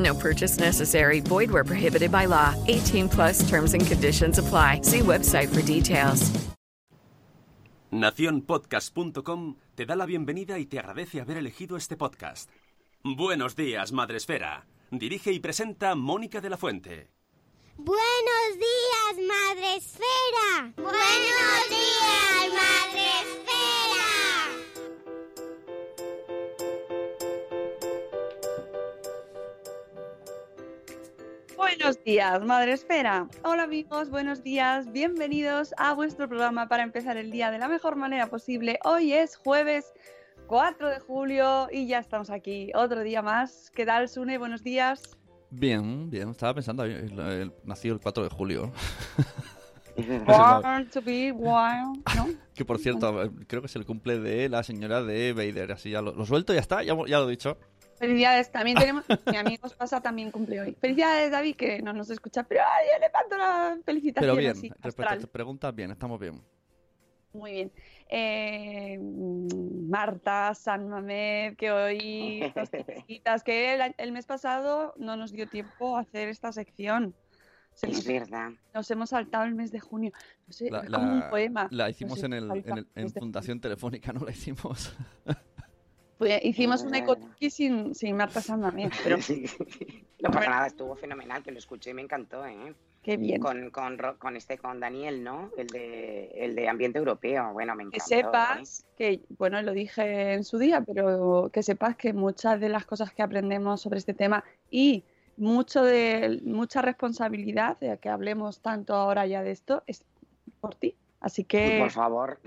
No purchase necessary. Void where prohibited by law. 18 plus terms and conditions apply. See website for details. Naciónpodcast.com te da la bienvenida y te agradece haber elegido este podcast. Buenos días, Madresfera. Dirige y presenta Mónica de la Fuente. Buenos días, Madre Esfera. Buenos días, Madre Buenos días, Madre Espera. Hola amigos, buenos días, bienvenidos a vuestro programa para empezar el día de la mejor manera posible. Hoy es jueves 4 de julio y ya estamos aquí, otro día más. ¿Qué tal, Sune? Buenos días. Bien, bien. Estaba pensando, eh, el- el- nació el 4 de julio. Born to be wild, ¿no? Que por cierto, eh, creo que es el cumple de la señora de Vader. Así ya lo, lo suelto y ya está, ya, ya lo he dicho. Felicidades, también tenemos. Mi amigo Pasa también cumple hoy. Felicidades, David, que no nos escucha, pero ay, yo le mando la felicitación Pero bien, así, respecto a tus preguntas, bien, estamos bien. Muy bien. Eh, Marta, San Mamed, que hoy dos chiquitas, que el, el mes pasado no nos dio tiempo a hacer esta sección. Se Es nos, verdad. nos hemos saltado el mes de junio. No sé, La, es como un la- poema. la No hicimos sé, en, el, en, el- en Fundación Telefónica, ¿no? La hicimos. Pues hicimos un verdad, eco es verdad. sin, sin Marta San Mamed, pero no pasa nada, estuvo fenomenal, que lo escuché y me encantó, ¿eh? qué bien. Con, con, con este, con Daniel, ¿no? El de, el de ambiente europeo. Bueno, me Que encantó. ¿eh? sepas que, bueno, lo dije en su día, pero que sepas que muchas de las cosas que aprendemos sobre este tema y mucho de mucha responsabilidad de que hablemos tanto ahora ya de esto es por ti. Así que Por favor.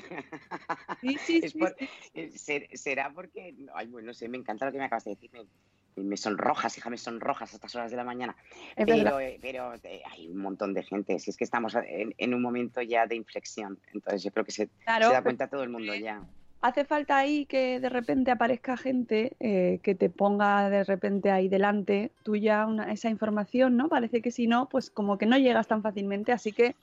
sí, sí, sí, por- eh, ser- será porque, ay, bueno, no sé, me encanta lo que me acabas de decir. Me, me sonrojas, hija, me sonrojas a estas horas de la mañana. Es. Pero, eh, pero eh, hay un montón de gente. Si es que estamos en, en un momento ya de inflexión. Entonces yo creo que se, Claro, se da cuenta todo el mundo ya. hace falta ahí que de repente aparezca gente eh, que te ponga de repente ahí delante tuya una, esa información, ¿no? Parece que si no, pues como que no llegas tan fácilmente, así que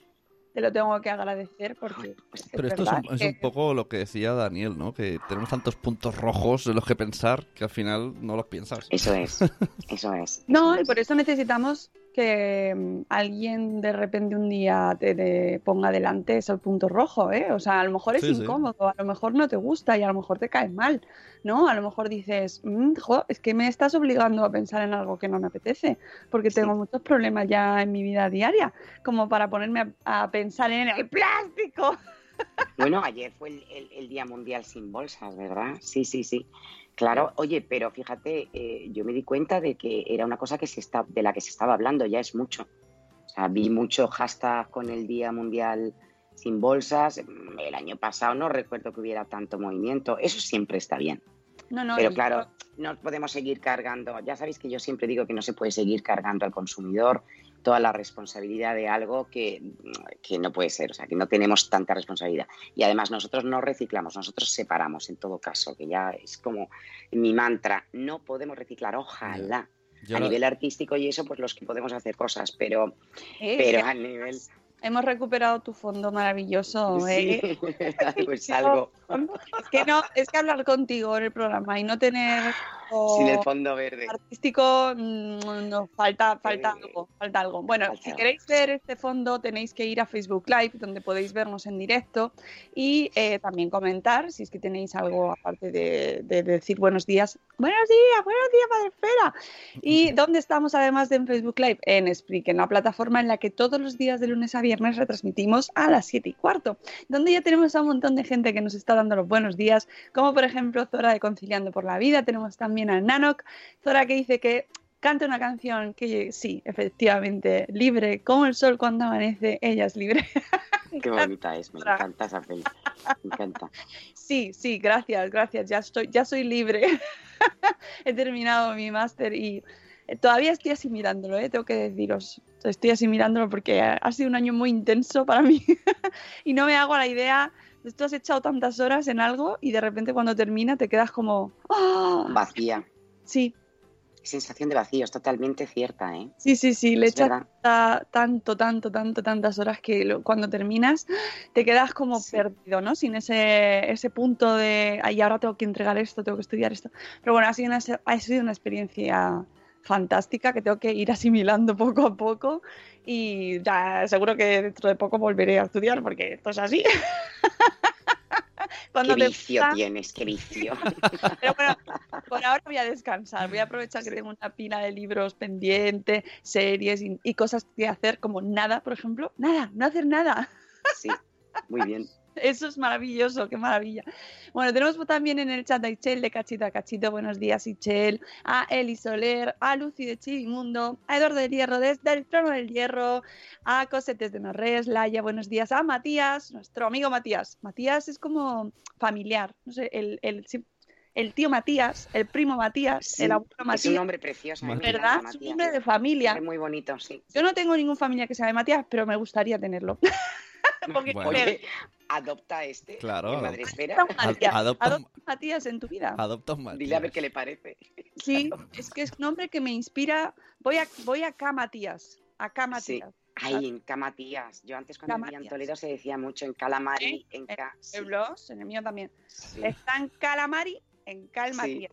te lo tengo que agradecer porque Pues, Pero esto es un, es que- un poco lo que decía Daniel, ¿no? Que tenemos tantos puntos rojos en los que pensar que al final no los piensas. Eso es, eso es. No, y por eso necesitamos que mm, alguien de repente un día te, te ponga delante ese punto rojo, ¿eh? O sea, a lo mejor es Sí, sí. incómodo, a lo mejor no te gusta y a lo mejor te cae mal, ¿no? A lo mejor dices, "Mm, jo, es que me estás obligando a pensar en algo que no me apetece, porque Sí. tengo muchos problemas ya en mi vida diaria, como para ponerme a, a pensar en el plástico. Bueno, ayer fue el, el- el Día Mundial sin bolsas, ¿verdad? Sí, sí, sí. Claro, oye, pero fíjate, eh, yo me di cuenta de que era una cosa que se está, de la que se estaba hablando, ya es mucho. O sea, vi mucho hashtag con el Día Mundial sin bolsas. Mm, El año pasado no recuerdo que hubiera tanto movimiento. Eso siempre está bien. No, no, Pero claro, no podemos seguir cargando. Ya sabéis que yo siempre digo que no se puede seguir cargando al consumidor toda la responsabilidad de algo que, que no puede ser, o sea, que no tenemos tanta responsabilidad. Y además nosotros no reciclamos, nosotros separamos en todo caso, que ya es como mi mantra, no podemos reciclar, ojalá. Yo a nivel artístico y eso, pues los que podemos hacer cosas, pero, eh, pero a nivel... hemos recuperado tu fondo maravilloso, ¿eh? Sí, pues algo. Es que no, es que hablar contigo en el programa y no tener Sin el fondo verde. artístico mm, nos falta, falta Eh, algo, falta algo. Bueno, falta si queréis ver este fondo tenéis que ir a Facebook Live, donde podéis vernos en directo y eh, también comentar si es que tenéis algo aparte de, de decir buenos días. Buenos días, buenos días, Madre Esfera. ¿Y dónde estamos además de en Facebook Live? En Spreak, en la plataforma en la que todos los días de lunes a viernes retransmitimos a las 7 y cuarto, donde ya tenemos a un montón de gente que nos está dando los buenos días, como por ejemplo Zora de Conciliando por la Vida, tenemos también a Nanok, Zora que dice que canta una canción que sí, efectivamente, libre, como el sol cuando amanece, ella es libre. Qué bonita es, me encanta esa peli. Me encanta. Sí, sí, gracias, gracias, ya estoy, ya soy libre. He terminado mi máster y eh, todavía estoy asimilándolo, ¿eh? tengo que deciros. Estoy asimilándolo porque ha sido un año muy intenso para mí y no me hago la idea. Tú has echado tantas horas en algo y de repente cuando termina te quedas como... ¡ah! Vacía. Sí, Sensación de vacío, es totalmente cierta, ¿eh? sí, sí, sí, le echas tanto, tanto, tanto, tantas horas que lo- cuando terminas te quedas como Sí. perdido, ¿no? Sin ese, ese punto de, ay, ahora tengo que entregar esto, tengo que estudiar esto. Pero bueno, ha sido una, ha sido una experiencia fantástica que tengo que ir asimilando poco a poco y ya seguro que dentro de poco volveré a estudiar porque esto es así. Cuando Qué te vicio gusta- tienes, qué vicio. pero bueno, por ahora voy a descansar, voy a aprovechar que tengo una pila de libros pendiente, series y, y cosas que hacer, como nada, por ejemplo. Nada, no hacer nada. Sí, muy bien. Eso es maravilloso, qué maravilla. Bueno, tenemos también en el chat a Ichel de Cachito a Cachito, buenos días Ichel, a Eli Soler, a Lucy de Chivimundo, a Eduardo del Hierro desde el Trono del Hierro, a Cosetes de Norres, Laia, buenos días, a Matías, nuestro amigo Matías. Matías es como familiar, no sé, el, el, sí, el tío Matías, el primo Matías, Sí, el abuelo es un Matías, nombre precioso. ¿verdad? Es un Matías. nombre de familia. Es muy bonito, sí. Yo no tengo ningún familia que se llame Matías, pero me gustaría tenerlo. Porque Bueno. Oye, adopta este. Claro. en Madre Esfera. adopta Matías, adopta un- adopta un Matías en tu vida. Adopta un Dile a ver Matías. qué le parece. Sí, es que es un nombre que me inspira. Voy a, voy acá, Matías. Acá, Matías. Ahí, en Camatías. Yo antes cuando vivía en. Toledo se decía mucho en Calamari, en En Ca... sí, pueblos, en el mío también. sí, Está en Calamari, en Cal Sí. Matías.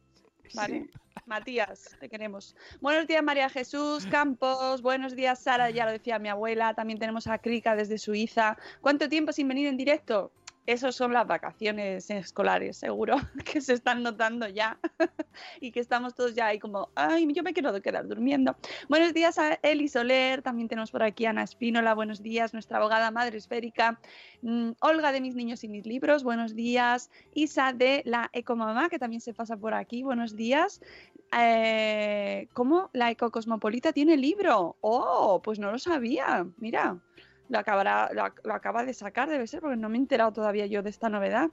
Vale. Matías, te queremos. Buenos días, María Jesús Campos. Buenos días, Sara. Ya lo decía mi abuela. También tenemos a Krika desde Suiza. ¿Cuánto tiempo sin venir en directo? Esas son las vacaciones escolares, seguro, que se están notando ya y que estamos todos ya ahí como, ay, yo me quiero quedar durmiendo. Buenos días a Eli Soler, también tenemos por aquí a Ana Espínola, buenos días, nuestra abogada madre esférica, Mm, Olga de Mis Niños y Mis Libros, buenos días, Isa de la Ecomamá, que también se pasa por aquí, buenos días. Eh, ¿Cómo la Ecocosmopolita tiene libro? Oh, pues no lo sabía, mira. Lo, acabará, lo, lo acaba de sacar, debe ser, porque no me he enterado todavía yo de esta novedad.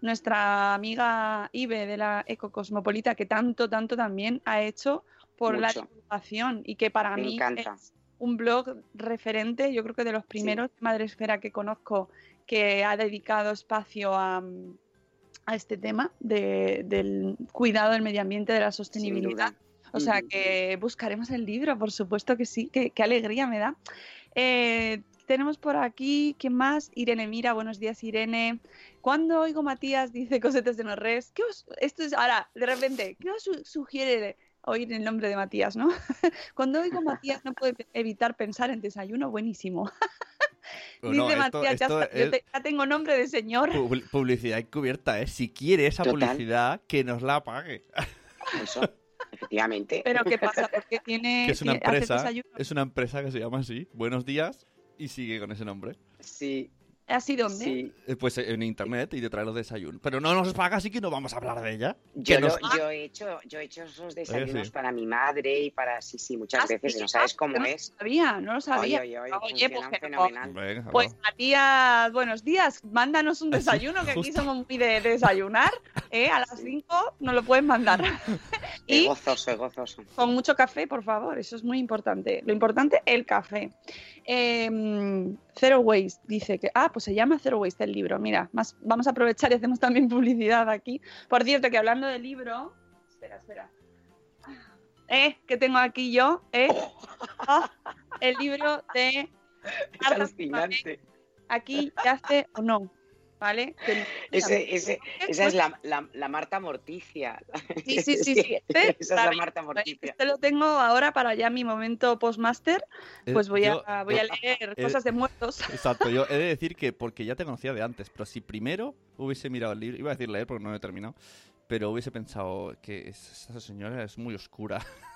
Nuestra amiga Ibe de la Ecocosmopolita, que tanto, tanto también ha hecho por la divulgación y que para Me mí encanta. es un blog referente, yo creo que de los primeros de Madre Esfera que conozco que ha dedicado espacio a, mm, a este tema de- del cuidado del medio ambiente, de la sostenibilidad. O sea que buscaremos el libro, por supuesto que sí, qué alegría me da. Eh, tenemos por aquí, ¿quién más? Irene Mira, buenos días Irene. Cuando oigo Matías dice cosetes de no res, ¿qué os, esto es ahora, de repente, ¿qué os su- sugiere oír el nombre de Matías, no? Cuando oigo Matías no puedo evitar pensar en desayuno buenísimo. Dice esto- Matías, ya, esto es te- ya tengo nombre de señor. publi- publicidad encubierta, ¿eh? Si quiere esa Total. publicidad, que nos la pague. Eso, efectivamente. Pero ¿qué pasa? Porque tiene, Que es una tiene- hace empresa, desayuno. es una empresa que se llama así, Buenos Días, y sigue con ese nombre. Sí, ¿Así dónde? sí. Eh, Pues en internet y te trae los desayunos. Pero no nos paga, así que no vamos a hablar de ella. Yo, lo- yo he hecho, yo he hecho esos desayunos sí. para mi madre y para sí, sí, muchas Ah, veces. sí, No sabes cómo no es. lo sabía, no lo sabía. Oye, oye, oye, Oye, pues no. fenomenal. Venga, Pues. Matías, buenos días. Mándanos un desayuno, que aquí somos muy de, de desayunar. ¿eh? A las Sí. 5 nos lo pueden mandar. Es y gozoso, es gozoso. con mucho café, por favor. Eso es muy importante. Lo importante, el café. Em, Zero Waste dice que. Ah, pues se llama Zero Waste el libro. Mira, más, vamos a aprovechar y hacemos también publicidad aquí. Por cierto, que hablando del libro. Espera, espera. Eh, que tengo aquí yo, eh. Ah, el libro de Alucinante. aquí yace o no. ¿Vale? Ese- ese- esa es la, la- la Marta Morticia. Sí, sí, sí, sí. Este, Esa es la Marta Morticia. Este lo tengo ahora para ya mi momento postmaster. Eh, Pues voy yo- a, voy a leer eh, cosas de muertos. Exacto, yo he de decir que porque ya te conocía de antes, pero si primero hubiese mirado el libro, iba a decir leer porque no lo he terminado, pero hubiese pensado que es- esa señora es muy oscura.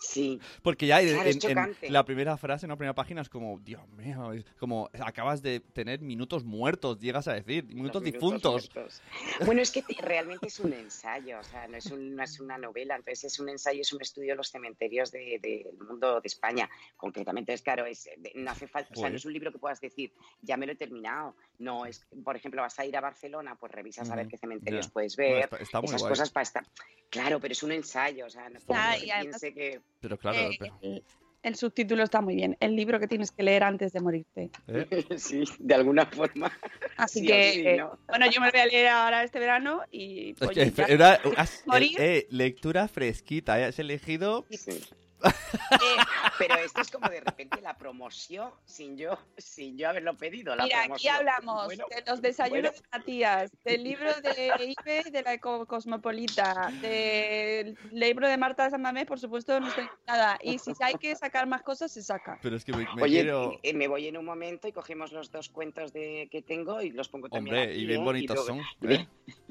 Sí. Porque ya en, Claro, es en- la primera frase, en la primera página, es como, Dios mío, es como acabas de tener minutos muertos, llegas a decir, minutos difuntos. muertos. Bueno, es que te- realmente es un ensayo, o sea, no es, un- no es una novela, entonces es un ensayo, es un estudio de los cementerios de- del mundo de España. Concretamente, es claro, es, de- no hace falta, o sea, no Joder. es un libro que puedas decir, ya me lo he terminado. No, es, por ejemplo, vas a ir a Barcelona, pues revisas a ver qué cementerios puedes ver, está- está muy esas guay. cosas para estar. Claro, pero es un ensayo, o sea, no es como Ya, que y además- piense que. Pero claro, Eh, pero- el, el subtítulo está muy bien. El libro que tienes que leer antes de morirte. ¿eh? sí, de alguna forma. Así Sí que, sí, eh, ¿no? bueno, yo me lo voy a leer ahora este verano y. Es oye, que ya- era- has- morir. eh, lectura fresquita, eh, has elegido... Sí. Pero esto es como de repente la promoción sin yo, sin yo haberlo pedido. La Mira, aquí hablamos Bueno, de los desayunos bueno. de Matías, del libro de Ibe de la Eco- Cosmopolita, del libro de Marta San Mamés, por supuesto, no estoy nada. Y si hay que sacar más cosas, se saca. Pero es que me, me Oye, quiero... eh, me voy en un momento y cogemos los dos cuentos de, que tengo y los pongo también Hombre, aquí, y bien ¿eh? bonitos son. ¿eh?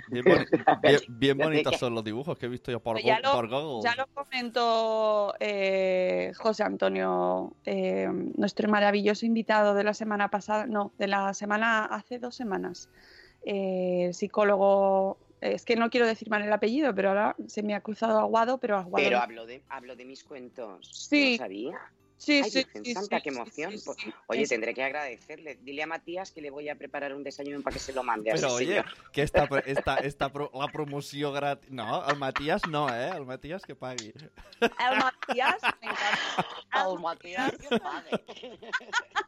Bien, boni- bien- bien Ya te bonitos son los dibujos que he visto yo por, Pues ya Go- lo- por Google. Ya lo comentó eh, José Antonio, eh, nuestro maravilloso invitado de la semana pasada, no, de la semana hace dos semanas. Eh, psicólogo, es que no quiero decir mal el apellido, pero ahora se me ha cruzado Aguado, pero Aguado. Pero hablo de, hablo de mis cuentos. Sí. ¿No lo sabía? Sí, Ay, sí, Virgen sí, Santa, sí, qué emoción. sí, Pues. Oye, Es- tendré que agradecerle. Dile a Matías que le voy a preparar un desayuno para que se lo mande a Pero ese oye, señor. que esta, esta, esta pro- la promoción gratis... No, al Matías no, ¿eh? Al Matías que pague. Al Matías, me encanta. Al Matías que pague.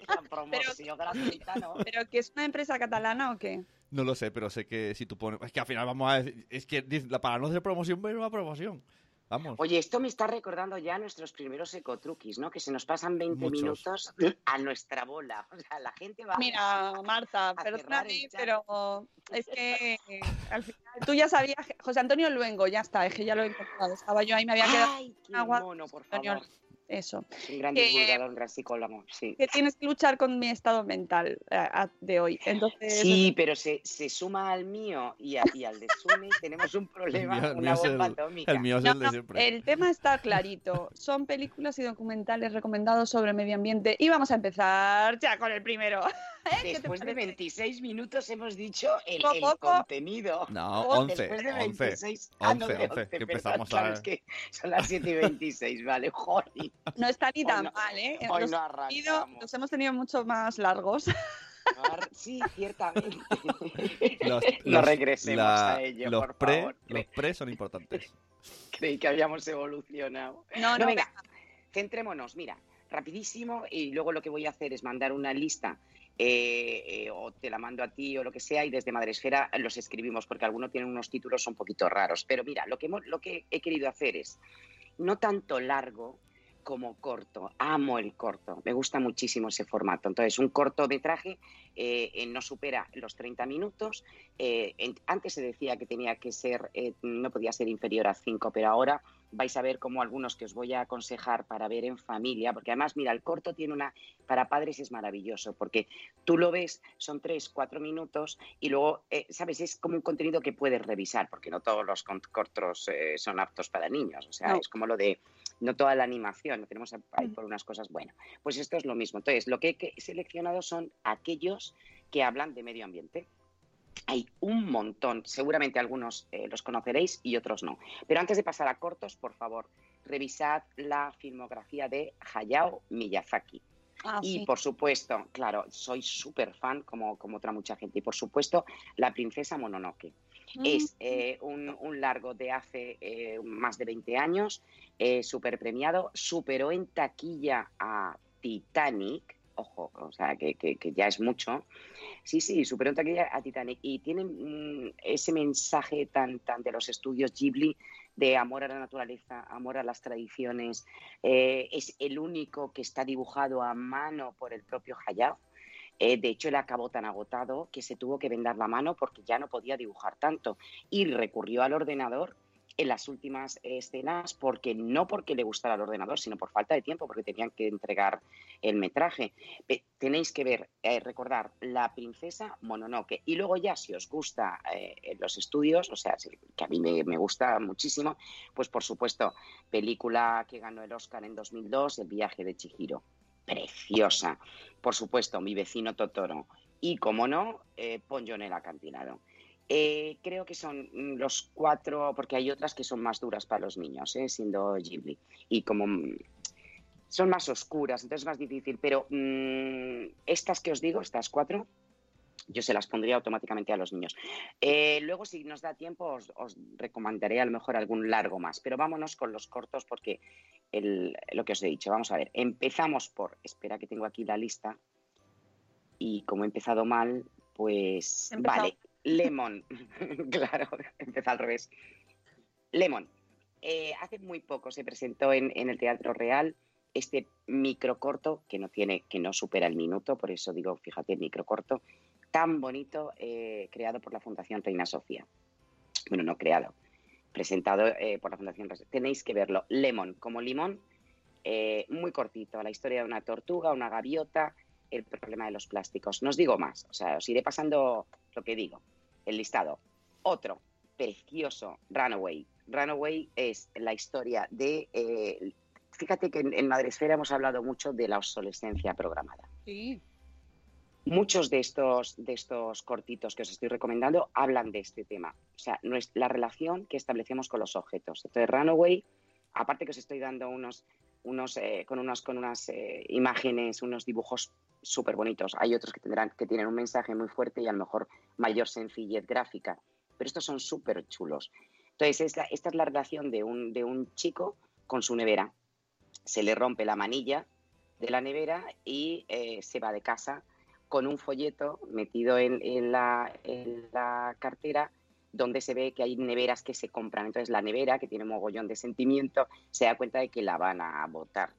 La promoción gratuita, ¿no? ¿Pero que es una empresa catalana o qué? No lo sé, pero sé que si tú pones... Es que al final vamos a decir... Es que la- para no hacer promoción, pero una promoción. Vamos. Oye, esto me está recordando ya nuestros primeros ecotruquis, ¿no? Que se nos pasan 20 Muchos. minutos a nuestra bola. O sea, la gente va... Mira, Marta, a perdóname, pero es que eh, al final tú ya sabías, José Antonio Luengo, ya está, es que ya lo he encontrado. Estaba yo ahí, me había quedado Ay, qué agua. mono, por Antonio, eso. Un gran divulgador, un gran psicólogo, sí. Que tienes que luchar con mi estado mental eh, de hoy. Entonces, Sí, pero se, se suma al mío y, a- y al de Sune y tenemos un problema, El mío- el una es bomba el- atómica. el mío es No, el de no, siempre. el tema está clarito. Son películas y documentales recomendados sobre medio ambiente. Y vamos a empezar ya con el primero. ¿Eh? ¿Qué te Después de parece? 26 minutos hemos dicho el, contenido. No, Oh, 11, Después de 11, 26. Ah, no, 11, de 11, que perdón, empezamos claro, a- es que son las 7 y 26, vale, joder. No está ni tan no- mal, ¿eh? hoy Los, no arrancamos. los hemos tenido mucho más largos. Ar- Sí, ciertamente. Los, no regresemos la- a ello, los por pre, favor. Los pre son importantes. Creí que habíamos evolucionado. No, No, no, venga, centrémonos, mira, rapidísimo y luego lo que voy a hacer es mandar una lista eh, eh, o te la mando a ti o lo que sea y desde Madresfera los escribimos porque algunos tienen unos títulos un poquito raros. Pero mira, lo que, hemos- lo que he querido hacer es no tanto largo como corto. Amo el corto, me gusta muchísimo ese formato. Entonces, un cortometraje eh, no supera los 30 minutos. Antes se decía que tenía que ser, no podía ser inferior a 5, pero ahora vais a ver como algunos que os voy a aconsejar para ver en familia, porque además, mira, el corto tiene una, para padres es maravilloso, porque tú lo ves, son 3, 4 minutos y luego, eh, ¿sabes? Es como un contenido que puedes revisar, porque no todos los cortos eh, son aptos para niños, o sea, No. es como lo de, no toda la animación, lo tenemos ahí por unas cosas, bueno, pues esto es lo mismo. Entonces, lo que he seleccionado son aquellos que hablan de medio ambiente. Hay un montón, seguramente algunos eh, los conoceréis y otros no. Pero antes de pasar a cortos, por favor, revisad la filmografía de Hayao Miyazaki. Ah, y sí. por supuesto, claro, soy súper fan como, como otra mucha gente. Y por supuesto, La princesa Mononoke. Es eh, un, un largo de hace eh, más de 20 años, súper premiado, superó en taquilla a Titanic, ojo, o sea, que, que- que ya es mucho. Sí, sí, superó en taquilla a Titanic y tiene mm, ese mensaje tan, tan de los estudios Ghibli de amor a la naturaleza, amor a las tradiciones. Eh, es el único que está dibujado a mano por el propio Hayao. Eh, de hecho, él acabó tan agotado que se tuvo que vendar la mano porque ya no podía dibujar tanto y recurrió al ordenador en las últimas escenas porque no porque le gustara el ordenador, sino por falta de tiempo, porque tenían que entregar el metraje. Tenéis que ver, eh, recordar La princesa Mononoke. Y luego ya, si os gusta eh, los estudios, o sea, que a mí me, gusta muchísimo, pues por supuesto, película que ganó el Oscar en 2002, El viaje de Chihiro. Preciosa. Por supuesto, Mi vecino Totoro. Y, como no, eh, en el acantilado. Eh, creo que son mm, los cuatro, porque hay otras que son más duras para los niños, eh, siendo Ghibli. Y como mm, son más oscuras, entonces es más difícil. Pero mm, estas que os digo, estas cuatro, yo se las pondría automáticamente a los niños. Eh, luego, si nos da tiempo, os, os recomendaré a lo mejor algún largo más. Pero vámonos con los cortos porque el- lo que os he dicho, vamos a ver. Empezamos por, espera que tengo aquí la lista. Y como he empezado mal, pues empezado. vale. Lemon, claro, empezó al revés. Lemon, eh, hace muy poco se presentó en, el Teatro Real este microcorto que no tiene, que no supera el minuto, por eso digo, fíjate, microcorto, tan bonito, eh, creado por la Fundación Reina Sofía. Bueno, no creado, presentado eh, por la Fundación Tenéis que verlo. Lemon, como limón, muy cortito, la historia de una tortuga, una gaviota, el problema de los plásticos. No os digo más, o sea, os iré pasando lo que digo, el listado. Otro, precioso, Runaway. Runaway es la historia de... eh, fíjate que en, en Madresfera hemos hablado mucho de la obsolescencia programada. Sí. Muchos de estos, de estos cortitos que os estoy recomendando hablan de este tema. O sea, no es la relación que establecemos con los objetos. Entonces, Runaway, aparte que os estoy dando unos, unos, eh, con, unos, con unas eh, imágenes, unos dibujos súper bonitos. Hay otros que, tendrán, que tienen un mensaje muy fuerte y a lo mejor mayor sencillez gráfica. Pero estos son súper chulos. Entonces, esta es la relación de un, de un chico con su nevera. Se le rompe la manilla de la nevera y eh, se va de casa con un folleto metido en, en la, en la cartera donde se ve que hay neveras que se compran. Entonces la nevera, que tiene mogollón de sentimiento, se da cuenta de que la van a botar.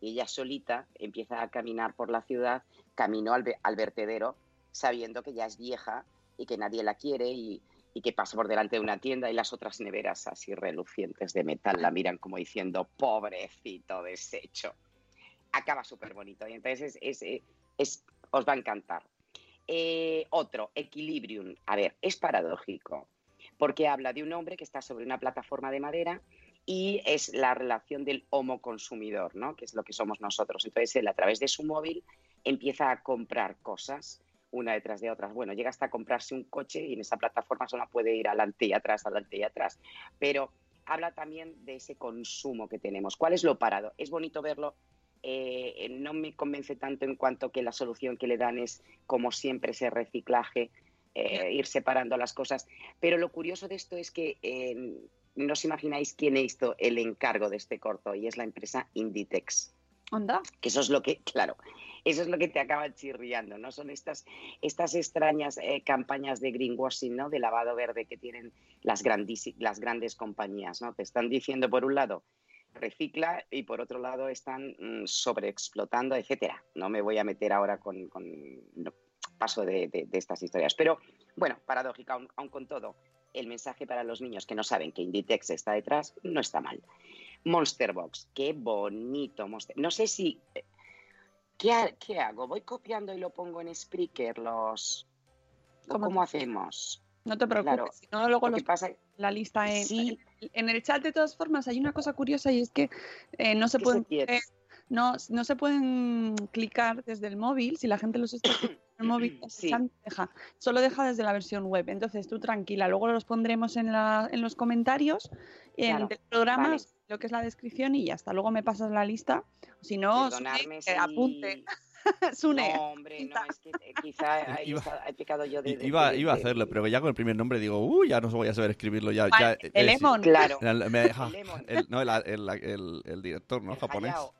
Y ella solita empieza a caminar por la ciudad, camino al, al vertedero, sabiendo que ya es vieja y que nadie la quiere y, que pasa por delante de una tienda y las otras neveras así relucientes de metal la miran como diciendo, pobrecito desecho. Acaba súper bonito y entonces es, es- es- os va a encantar. Eh, otro, Equilibrium. A ver, es paradójico, porque habla de un hombre que está sobre una plataforma de madera y es la relación del homo consumidor, ¿no? que es lo que somos nosotros. Entonces él a través de su móvil empieza a comprar cosas una detrás de otras. Bueno, llega hasta a comprarse un coche y en esa plataforma solo puede ir adelante y atrás, adelante y atrás. Pero habla también de ese consumo que tenemos. ¿Cuál es lo parado? Es bonito verlo. eh, no me convence tanto en cuanto que la solución que le dan es, como siempre, ese reciclaje, eh, ir separando las cosas. Pero lo curioso de esto es que eh, no os imagináis quién hizo el encargo de este corto y es la empresa Inditex. Anda. Que eso es lo que, claro, eso es lo que te acaba chirriando, ¿no? Son estas, estas extrañas eh, campañas de greenwashing, ¿no? De lavado verde que tienen las, las grandes compañías, ¿no? Te están diciendo, por un lado, recicla y por otro lado están mm, sobreexplotando, etcétera. No me voy a meter ahora con, con no, paso de, de- de estas historias. Pero, bueno, paradójica, aun, aun con todo, el mensaje para los niños que no saben que Inditex está detrás no está mal. Monster Box, qué bonito Monster. No sé si. ¿Qué, ha- qué hago? ¿Voy copiando y lo pongo en Spreaker? Los... ¿O ¿Cómo ¿Cómo, hacemos? No te preocupes, Claro, si no, luego lo que los- pasa la lista en, Sí. en- el chat de todas formas hay una cosa curiosa y es que eh, no se ¿Qué pueden se eh, no, no se pueden clicar desde el móvil si la gente los está el móvil el Sí. deja, solo deja desde la versión web entonces tú tranquila luego los pondremos en, la, en los comentarios en Claro, del programa vale. lo que es la descripción y ya está luego me pasas la lista si no Sune, si- apunte Sune, No, hombre, no, es que eh, quizá he, Iba- he pecado yo de... de- Iba, de- iba a de- hacerlo, pero ya con el primer nombre digo, uy, ya no voy a saber escribirlo. Ya, ya, Vale, eh, el eh, Lemon. Claro. el- me deja- El el- no, el, el, el- el director, ¿no? el Japonés. Hayao.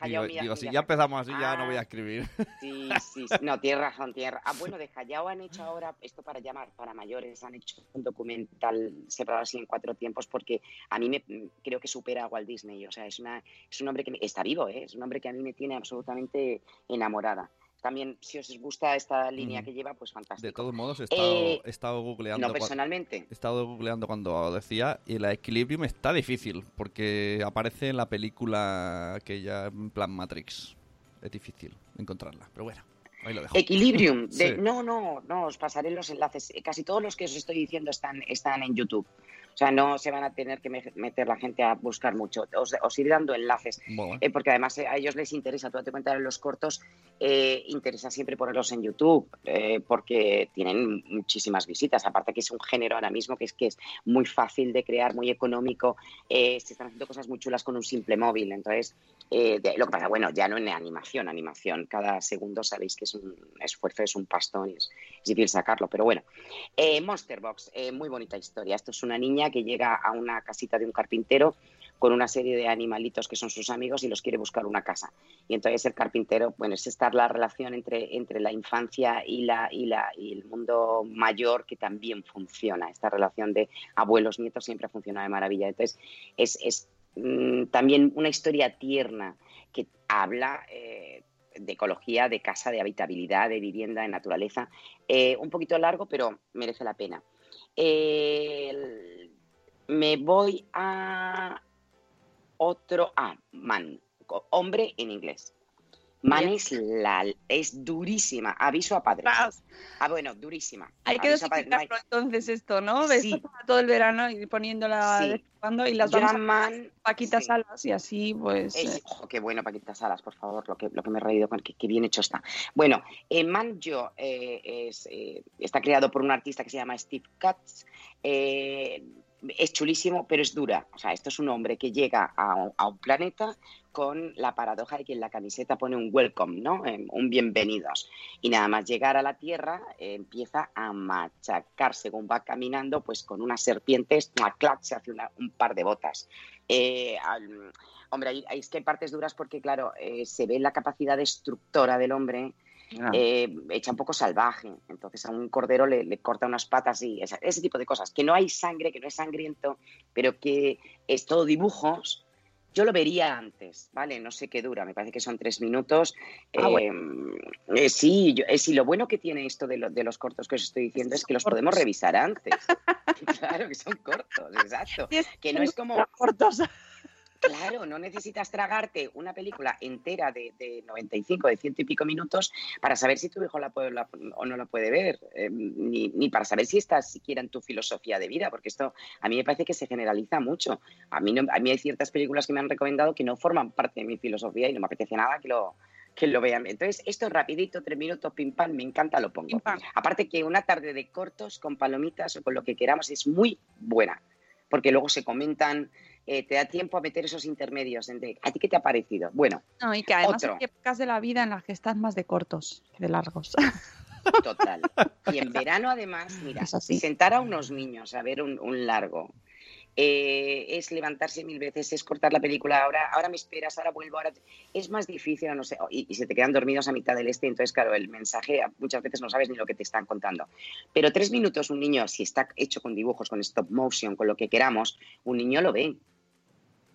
Ah, Digo, si ya empezamos así, ya no Ah, voy a escribir. Sí, sí, sí. no, tienes razón, tienes ra- Ah, bueno, de Hayao han hecho ahora, esto para llamar, para mayores, han hecho un documental separado así en cuatro tiempos porque a mí me creo que supera a Walt Disney. O sea, es, una, es un hombre que me- está vivo, ¿eh? es un hombre que a mí me tiene absolutamente enamorada. También, si os gusta esta línea Mm. que lleva, pues fantástico. De todos modos, he estado, Eh, he estado googleando. no, personalmente. He estado googleando cuando decía y el Equilibrium está difícil porque aparece en la película aquella en plan Matrix. Es difícil encontrarla, pero bueno, ahí lo dejo. Equilibrium. De, Sí. No, no, no, os pasaré los enlaces. Casi todos los que os estoy diciendo están, están en YouTube. O sea, no se van a tener que me- meter la gente a buscar mucho. Os, os iré dando enlaces. Bueno. Eh, porque además eh, a ellos les interesa, tú date cuenta de los cortos, eh, interesa siempre ponerlos en YouTube, eh, porque tienen muchísimas visitas, aparte que es un género ahora mismo que es que es muy fácil de crear, muy económico, se están haciendo cosas muy chulas con un simple móvil, entonces, eh, lo que pasa, bueno, ya no en animación, animación, cada segundo sabéis que es un esfuerzo, es un pastón, es, es difícil sacarlo, pero bueno. Eh, Monster Box, eh, muy bonita historia, esto es una niña que llega a una casita de un carpintero, con una serie de animalitos que son sus amigos y los quiere buscar una casa. Y entonces el carpintero, bueno, es estar la relación entre, entre la infancia y, la, y, la, y el mundo mayor que también funciona. Esta relación de abuelos-nietos siempre ha funcionado de maravilla. Entonces es, es mm, también una historia tierna que habla... eh, de ecología, de casa, de habitabilidad, de vivienda, de naturaleza. Eh, un poquito largo, pero merece la pena. Me voy a otro. Ah, man. Hombre en inglés. Man Bien. es, la, es durísima. Aviso a padres. Ah, bueno, durísima. Hay que. No hay- dosificarlo entonces esto, ¿no? De Sí. esto para todo el verano y poniéndola Sí. cuando y las Yo vamos a a Man. Paquitas sí. Salas y así pues... Es- eh, ojo, qué bueno, Paquita Salas, por favor, lo que, lo que me he reído, con qué, bien hecho está. Bueno, eh, Manjo eh, es, eh, está creado por un artista que se llama Steve Katz. Eh, es chulísimo, pero es dura. O sea, esto es un hombre que llega a un planeta con la paradoja de que en la camiseta pone un welcome, ¿no? Eh, un bienvenidos. Y nada más llegar a la Tierra eh, empieza a machacar según va caminando, pues con unas serpientes, clac, se hace una- un par de botas. Eh, al- hombre, hay, es que hay partes duras porque, claro, eh, se ve la capacidad destructora del hombre ah. hecha un poco salvaje. Entonces a un cordero le, le corta unas patas y esa- ese tipo de cosas. Que no hay sangre, que no es sangriento, pero que es todo dibujos. Yo lo vería antes, ¿vale? No sé qué dura, me parece que son tres minutos. Ah, Eh, eh, sí, yo- eh, sí, lo bueno que tiene esto de, lo- de los cortos que os estoy diciendo es que los podemos revisar antes. claro, que son cortos, exacto. Que no es como, cortos. Claro, no necesitas tragarte una película entera de, de 95, de ciento y pico minutos para saber si tu hijo la puede la- o no la puede ver, eh, ni, ni para saber si estás siquiera en tu filosofía de vida, porque esto a mí me parece que se generaliza mucho. A mí, no- a mí hay ciertas películas que me han recomendado que no forman parte de mi filosofía y no me apetece nada que lo, que lo vean. Entonces, esto es rapidito, tres minutos, pim pam, me encanta, lo pongo. Aparte que una tarde de cortos con palomitas o con lo que queramos es muy buena, porque luego se comentan, eh, te da tiempo a meter esos intermedios. entre, ¿A ti qué te ha parecido? Bueno, No, y que además Otro. hay épocas de la vida en las que estás más de cortos que de largos. total. Y en verano, además, mira, sentar a unos niños a ver un, un largo. eh, es levantarse mil veces, es cortar la película, ahora, ahora me esperas, ahora vuelvo, ahora... Es más difícil, no sé, y, y se te quedan dormidos a mitad del este, entonces, claro, el mensaje muchas veces no sabes ni lo que te están contando. Pero tres minutos un niño, si está hecho con dibujos, con stop motion, con lo que queramos, un niño lo ve.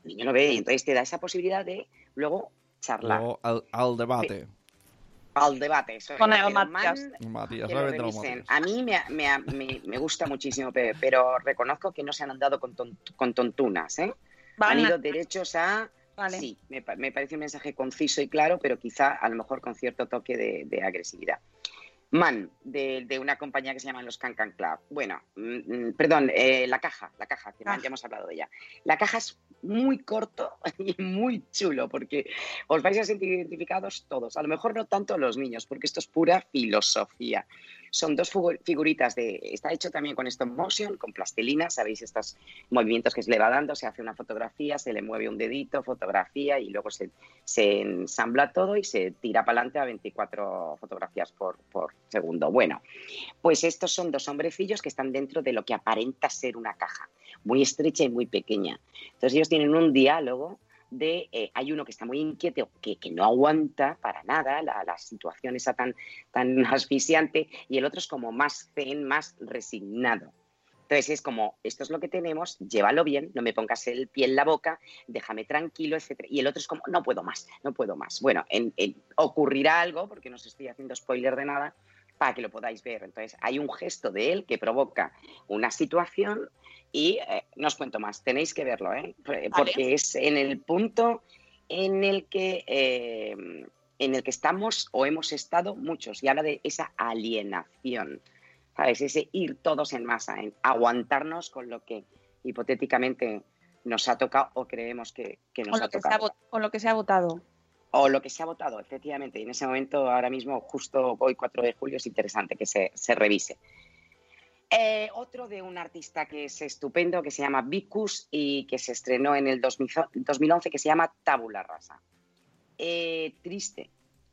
Un niño lo ve y entonces te da esa posibilidad de luego charlar. Luego al, al debate. Al debate. Eso Con es, el Matías. Matías. A mí me, me- me- me gusta muchísimo, pe- pero reconozco que no se han andado con, ton- con tontunas. ¿eh? Van Han a- ido derechos a... Vale. Sí, me, pa- me parece un mensaje conciso y claro, pero quizá a lo mejor con cierto toque de, de agresividad. Man, de, de una compañía que se llama los Can Can Club. Bueno, mm, mm, perdón, eh, La Caja, La Caja, que Ah. ya hemos hablado de ella. La Caja es muy corto y muy chulo porque os vais a sentir identificados todos. A lo mejor no tanto los niños, porque esto es pura filosofía. Son dos figu- figuritas de... Está hecho también con stop motion, con plastilina, ¿sabéis? Estos movimientos que se le va dando, se hace una fotografía, se le mueve un dedito, fotografía y luego se, se ensambla todo y se tira para adelante a 24 fotografías por, por segundo. Bueno, pues estos son dos hombrecillos que están dentro de lo que aparenta ser una caja, muy estrecha y muy pequeña. Entonces ellos tienen un diálogo de, eh, hay uno que está muy inquieto, que, que no aguanta para nada la, la situación esa tan, tan asfixiante, y el otro es como más zen, más resignado. Entonces es como, esto es lo que tenemos, llévalo bien, no me pongas el pie en la boca, déjame tranquilo, etcétera. Y el otro es como, no puedo más, no puedo más. Bueno, en- en- ocurrirá algo, porque no os estoy haciendo spoiler de nada, para que lo podáis ver. Entonces hay un gesto de él que provoca una situación y eh, no os cuento más, tenéis que verlo, ¿eh? porque es en el punto en el que... eh, en el que estamos o hemos estado muchos y habla de esa alienación, ¿sabes? Ese ir todos en masa, en aguantarnos con lo que hipotéticamente nos ha tocado o creemos que, que nos ha que, tocado. con lo que se ha votado. O lo que se ha votado, efectivamente. Y en ese momento, ahora mismo, justo hoy, 4 de julio, es interesante que se, se revise. Eh, otro de un artista que es estupendo, que se llama Vicus y que se estrenó en el 2000 2011, que se llama Tabula Rasa. Eh, triste,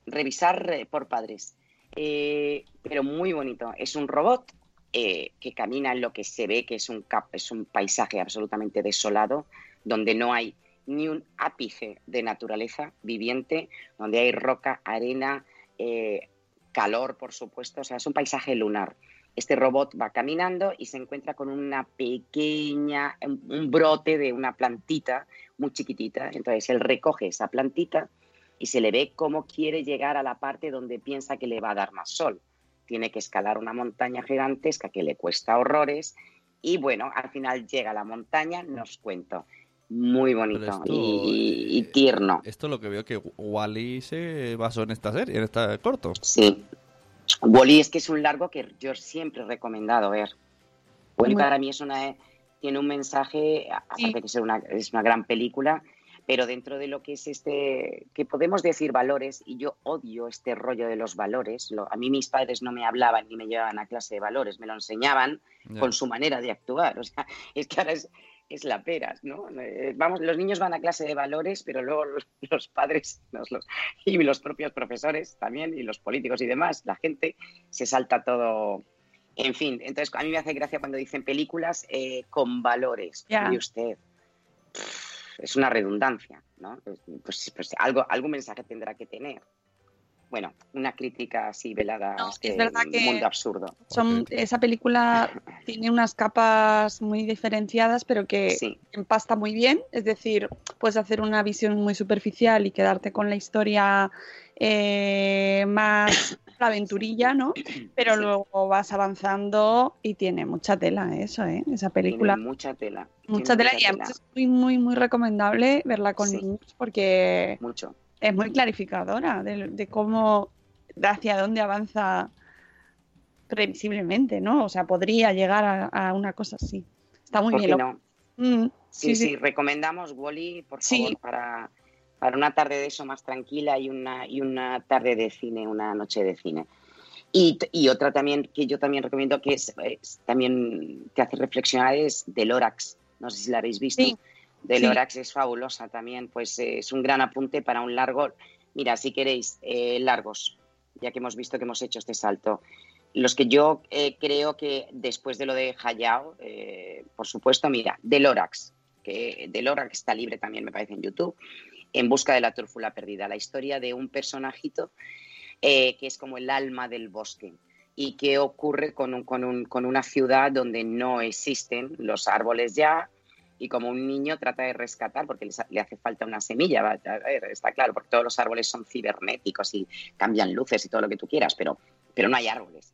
revisar por padres, Eh, pero muy bonito. Es un robot que camina en lo que se ve que es un, es un paisaje absolutamente desolado, donde no hay ni un ápice de naturaleza viviente, donde hay roca, arena, eh, calor, por supuesto, o sea, es un paisaje lunar. Este robot va caminando y se encuentra con una pequeña, un, brote de una plantita muy chiquitita. Entonces él recoge esa plantita y se le ve cómo quiere llegar a la parte donde piensa que le va a dar más sol. Tiene que escalar una montaña gigantesca que le cuesta horrores y bueno, al final llega a la montaña, nos cuento. Muy bonito esto, y, y tierno. Esto es lo que veo que Wally se basó en esta serie, en este corto. Sí. Wally es que es un largo que yo siempre he recomendado ver. Wally Muy- para mí es una, tiene un mensaje, aparte de que es una, es una gran película, pero dentro de lo que es este, que podemos decir valores, y yo odio este rollo de los valores, lo- a mí mis padres no me hablaban ni me llevaban a clase de valores, me lo enseñaban con su manera de actuar, o sea, es que ahora es, es la peras, ¿no? Eh, Vamos, los niños van a clase de valores, pero luego los, los padres los, y los propios profesores también, y los políticos y demás, la gente se salta todo. En fin, entonces a mí me hace gracia cuando dicen películas eh, con valores. Y usted, es una redundancia, ¿no? Pues, pues- pues algo, algún mensaje tendrá que tener. Bueno, una crítica así velada a este verdad que- mundo absurdo. Son, esa película tiene unas capas muy diferenciadas, pero que empasta muy bien. Es decir, puedes hacer una visión muy superficial y quedarte con la historia eh, más la aventurilla, ¿no? Pero luego vas avanzando y tiene mucha tela eso, ¿eh? Esa película. Tiene mucha tela. Mucha tiene tela y además es muy, muy, muy recomendable verla con niños porque Mucho. Es muy clarificadora de, de cómo, de hacia dónde avanza previsiblemente, ¿no? O sea, podría llegar a, a una cosa así. Está muy ¿Por bien. qué lo- no? Mm, Sí, sí, recomendamos Wally, por favor, para, para una tarde de eso más tranquila y una, y una tarde de cine, una noche de cine. Y, y otra también que yo también recomiendo que es, es- también te hace reflexionar es de Lorax. No sé si la habéis visto. De sí. Lorax es fabulosa también, pues eh, es un gran apunte para un largo. Mira, si queréis, eh, largos, ya que hemos visto que hemos hecho este salto. Los que yo eh, creo que después de lo de Hayao, por supuesto, mira, de Lorax, que de Lorax está libre también, me parece, en YouTube, En busca de la trúfula perdida, la historia de un personajito que es como el alma del bosque y que ocurre con, un- con, un- con una ciudad donde no existen los árboles ya y como un niño trata de rescatar porque le hace falta una semilla, va, a ver, está claro, porque todos los árboles son cibernéticos y cambian luces y todo lo que tú quieras, pero, pero no hay árboles.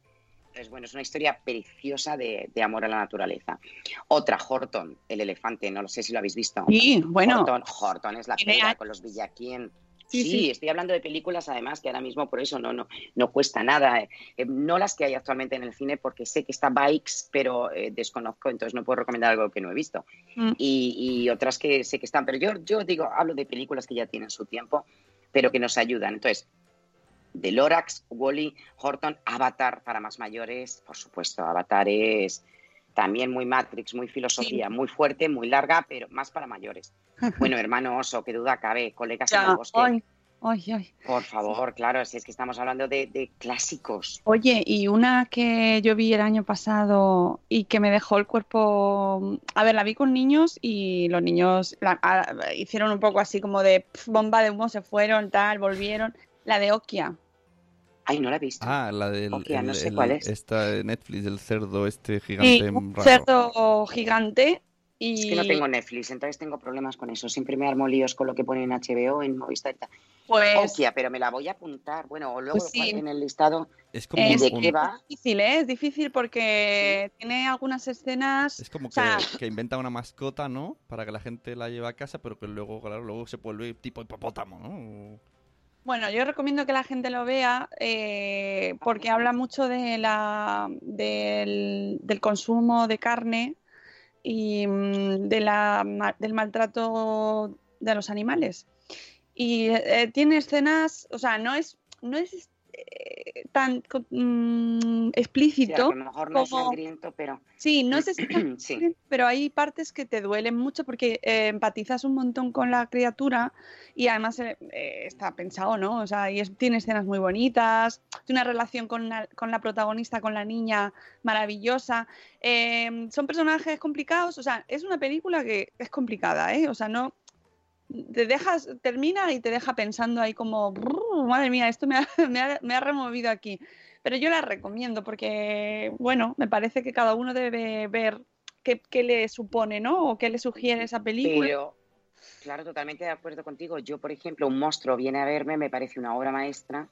Entonces, bueno, es una historia preciosa de, de amor a la naturaleza. Otra, Horton, el elefante, no lo sé si lo habéis visto. Sí, bueno. Horton, Horton es la años. con los Villaquien. Sí, Sí, sí. estoy hablando de películas además que ahora mismo por eso no, no, no cuesta nada. eh. Eh, no las que hay actualmente en el cine porque sé que está Bikes, pero eh, desconozco, entonces no puedo recomendar algo que no he visto. Mm. Y, y otras que sé que están, pero yo, yo digo, hablo de películas que ya tienen su tiempo, pero que nos ayudan. Entonces, de Lorax, Wally, Horton, Avatar para más mayores, por supuesto, Avatar es también muy Matrix, muy filosofía, muy fuerte, muy larga, pero más para mayores. Bueno, hermano oso, qué duda cabe, colegas en el bosque. ay, ay, ay. Por favor, claro, si es que estamos hablando de, de clásicos. Oye, y una que yo vi el año pasado y que me dejó el cuerpo. A ver, la vi con niños y los niños la- a- hicieron un poco así como de bomba de humo, se fueron, tal, volvieron. La de Okia. Ay, no la he visto. Ah, la del. No el- sé el- cuál es. Esta de Netflix, del cerdo este gigante Sí, un raro. cerdo gigante y... Es que no tengo Netflix, entonces tengo problemas con eso. Siempre me armo líos con lo que pone en HBO, en Movistar. Pues Hostia, pero me la voy a apuntar. Bueno, o luego Pues sí. en el listado. Es como es ¿De un- qué va? difícil, ¿eh? Es difícil porque tiene algunas escenas... Es como o sea, que, que inventa una mascota, ¿no? Para que la gente la lleve a casa, pero que luego, claro, luego se vuelve tipo hipopótamo, ¿no? Bueno, yo recomiendo que la gente lo vea eh, porque habla mucho de la, del, consumo de carne y mm, de la, del maltrato de los animales. Y eh, tiene escenas, o sea, no es, no es tan mm, Sí, a explícito. lo mejor no es como- sangriento, pero. Sí, no es exactamente, Sí. pero hay partes que te duelen mucho porque eh, empatizas un montón con la criatura y además eh, eh, está pensado, ¿no? O sea, y es- tiene escenas muy bonitas, tiene una relación con la, con la protagonista, con la niña maravillosa. Eh, son personajes complicados, o sea, es una película que es complicada, ¿eh? O sea, no te dejas, termina y te deja pensando ahí como, "Brr, madre mía, esto me ha, me ha- me ha removido aquí. Pero yo la recomiendo porque, bueno, me parece que cada uno debe ver qué, qué le supone, ¿no? O qué le sugiere esa película. Claro, totalmente de acuerdo contigo. Yo, por ejemplo, Un monstruo viene a verme, me parece una obra maestra.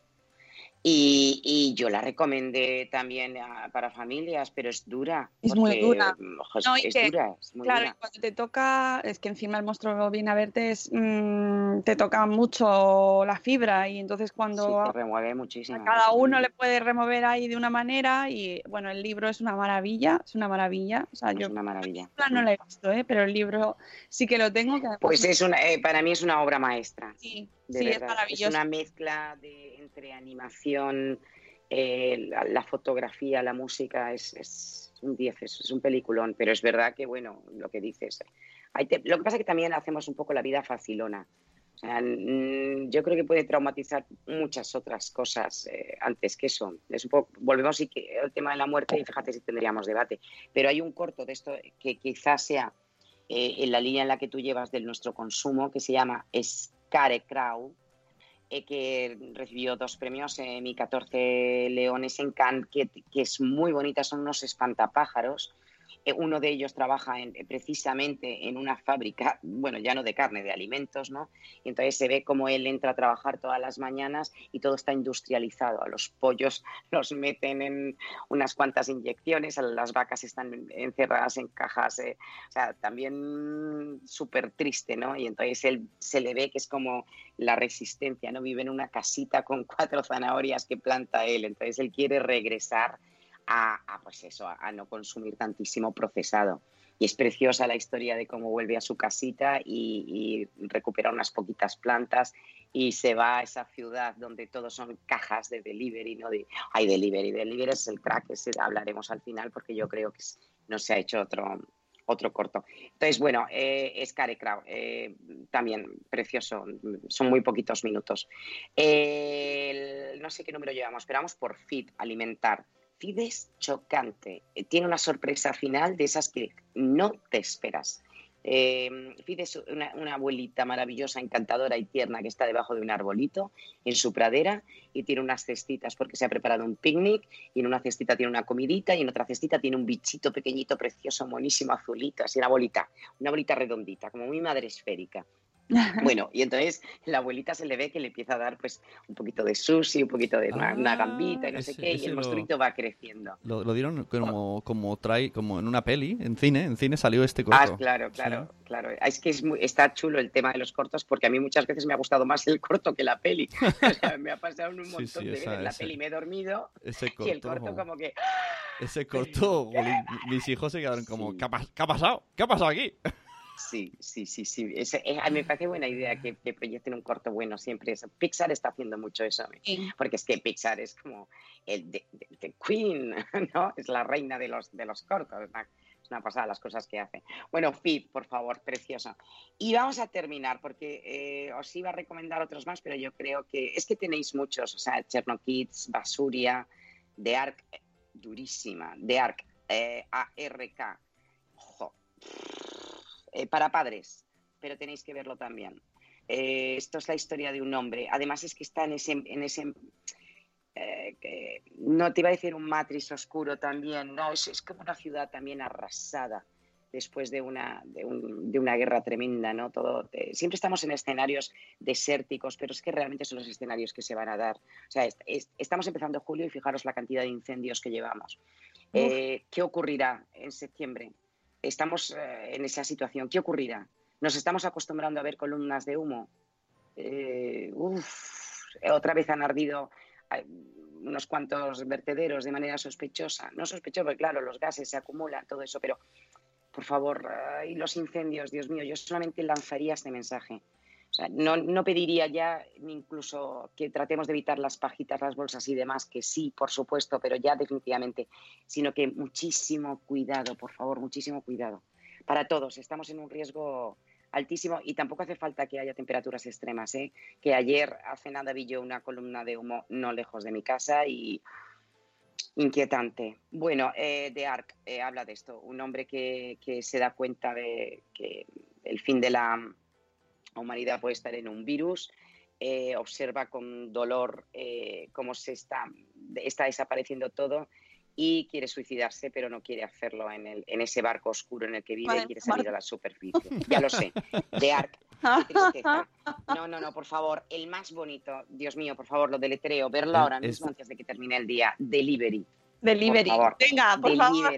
Y, y yo la recomendé también a- para familias, pero es dura. Es muy dura. ojo, es, No, y es que, dura, es muy claro, dura. y cuando te toca, es que encima el monstruo viene a verte, es, mm, te toca mucho la fibra y entonces cuando Sí, te remueve muchísimo. a cada uno le puede remover ahí de una manera y bueno, el libro es una maravilla, es una maravilla. O sea, Es yo una maravilla. la no la he visto, ¿eh? pero el libro sí que lo tengo. Que Pues es una, eh, para mí es una obra maestra. sí, de sí, es verdad. maravilloso. una mezcla de, entre animación, eh, la, la fotografía, la música, es, es un 10, es, es un peliculón, pero es verdad que, bueno, lo que dices, hay te- lo que pasa es que también hacemos un poco la vida facilona. O sea, yo creo que puede traumatizar muchas otras cosas eh, antes que eso. Es un poco, volvemos y que el tema de la muerte y fíjate si tendríamos debate. Pero hay un corto de esto que quizás sea eh, en la línea en la que tú llevas de nuestro consumo, que se llama Scarecrow, eh, que recibió dos premios, eh, mi 14 leones en Cannes, que, que es muy bonita, son unos espantapájaros. Eh, uno de ellos trabaja en- precisamente en una fábrica, bueno, ya no de carne, de alimentos, ¿no? Y entonces se ve como él entra a trabajar todas las mañanas y todo está industrializado. A los pollos los meten en unas cuantas inyecciones, a las vacas están encerradas en cajas, eh, o sea, también súper triste, ¿no? Y entonces él se le ve que es como la resistencia, ¿no? Vive en una casita con cuatro zanahorias que planta él, entonces él quiere regresar a, pues eso, a, no consumir tantísimo procesado. Y es preciosa la historia de cómo vuelve a su casita y, recupera unas poquitas plantas y se va a esa ciudad donde todos son cajas de delivery, ¿no? De, hay delivery, delivery es el crack, ese hablaremos al final porque yo creo que es- no se ha hecho otro, otro corto. Entonces, bueno, eh, Scarecrow, eh, también precioso, son muy poquitos minutos. No sé qué número llevamos, pero vamos por Fit, alimentar. Fit es chocante, eh, tiene una sorpresa final de esas que no te esperas. Eh, Fit es una, una abuelita maravillosa, encantadora y tierna que está debajo de un arbolito en su pradera y tiene unas cestitas porque se ha preparado un picnic y en una cestita tiene una comidita y en otra cestita tiene un bichito pequeñito, precioso, monísimo, azulito, así una bolita, una bolita redondita, como muy madre esférica. Bueno, y entonces la abuelita se le ve que le empieza a dar pues un poquito de sushi, un poquito de una, una gambita y no sé ese- qué, y ese el lo- monstruito va creciendo. Lo, lo dieron como, como, trae, como en una peli, en cine. En cine salió este corto. Ah, claro, claro, claro. Es que es muy- está chulo el tema de los cortos porque a mí muchas veces me ha gustado más el corto que la peli. O sea, me ha pasado un Sí, montón sí, de esa- veces. La ese- peli me he dormido Ese y el corto, corto como que... ese corto, mis hijos se quedaron como, ¿qué ha, qué ha pasado? ¿Qué ha pasado aquí? Sí, sí, sí, sí. Eh, a mí me parece buena idea que, que proyecten un corto bueno siempre. Eso. Pixar está haciendo mucho eso. Porque es que Pixar es como el de, de- de Queen, ¿no? Es la reina de los, de los cortos. Es una, es una pasada las cosas que hace. Bueno, Fit, por favor, precioso. Y vamos a terminar porque eh, os iba a recomendar otros más, pero yo creo que es que tenéis muchos. O sea, Chernokids, Basuria, The Ark, eh, durísima. The Ark, eh, ARK. Jo, eh, para padres, pero tenéis que verlo también. Eh, esto es la historia de un hombre. Además es que está en ese, en ese, eh, que- no te iba a decir un matriz oscuro también, no, es, es como una ciudad también arrasada después de una, de, un- de una guerra tremenda, ¿no? Todo, eh, siempre estamos en escenarios desérticos, pero es que realmente son los escenarios que se van a dar. O sea, est- est- estamos empezando julio y fijaros la cantidad de incendios que llevamos. Eh, ¿Qué ocurrirá en septiembre? Estamos eh, en esa situación. ¿Qué ocurrirá? ¿Nos estamos acostumbrando a ver columnas de humo? Eh, uf, otra vez han ardido eh, unos cuantos vertederos de manera sospechosa. No sospechoso, porque claro, los gases se acumulan, todo eso, pero por favor, y los incendios, Dios mío, yo solamente lanzaría este mensaje. Sea, no, no pediría ya ni incluso que tratemos de evitar las pajitas, las bolsas y demás, que sí, por supuesto, pero ya definitivamente, sino que muchísimo cuidado, por favor, muchísimo cuidado. Para todos, estamos en un riesgo altísimo y tampoco hace falta que haya temperaturas extremas. ¿eh? Que ayer, hace nada, vi yo una columna de humo no lejos de mi casa y inquietante. Bueno, eh, de Arc eh, habla de esto, un hombre que, que se da cuenta de que el fin de la humanidad puede estar en un virus, eh, observa con dolor eh, cómo se está, está desapareciendo todo y quiere suicidarse, pero no quiere hacerlo en, el, en ese barco oscuro en el que vive y quiere salir a la superficie. Ya lo sé, de tristeza. No, no, no, por favor, el más bonito, Dios mío, por favor, lo deletreo, verlo ahora es- mismo antes de que termine el día. Delivery. Delivery. Por favor. Venga, por favor.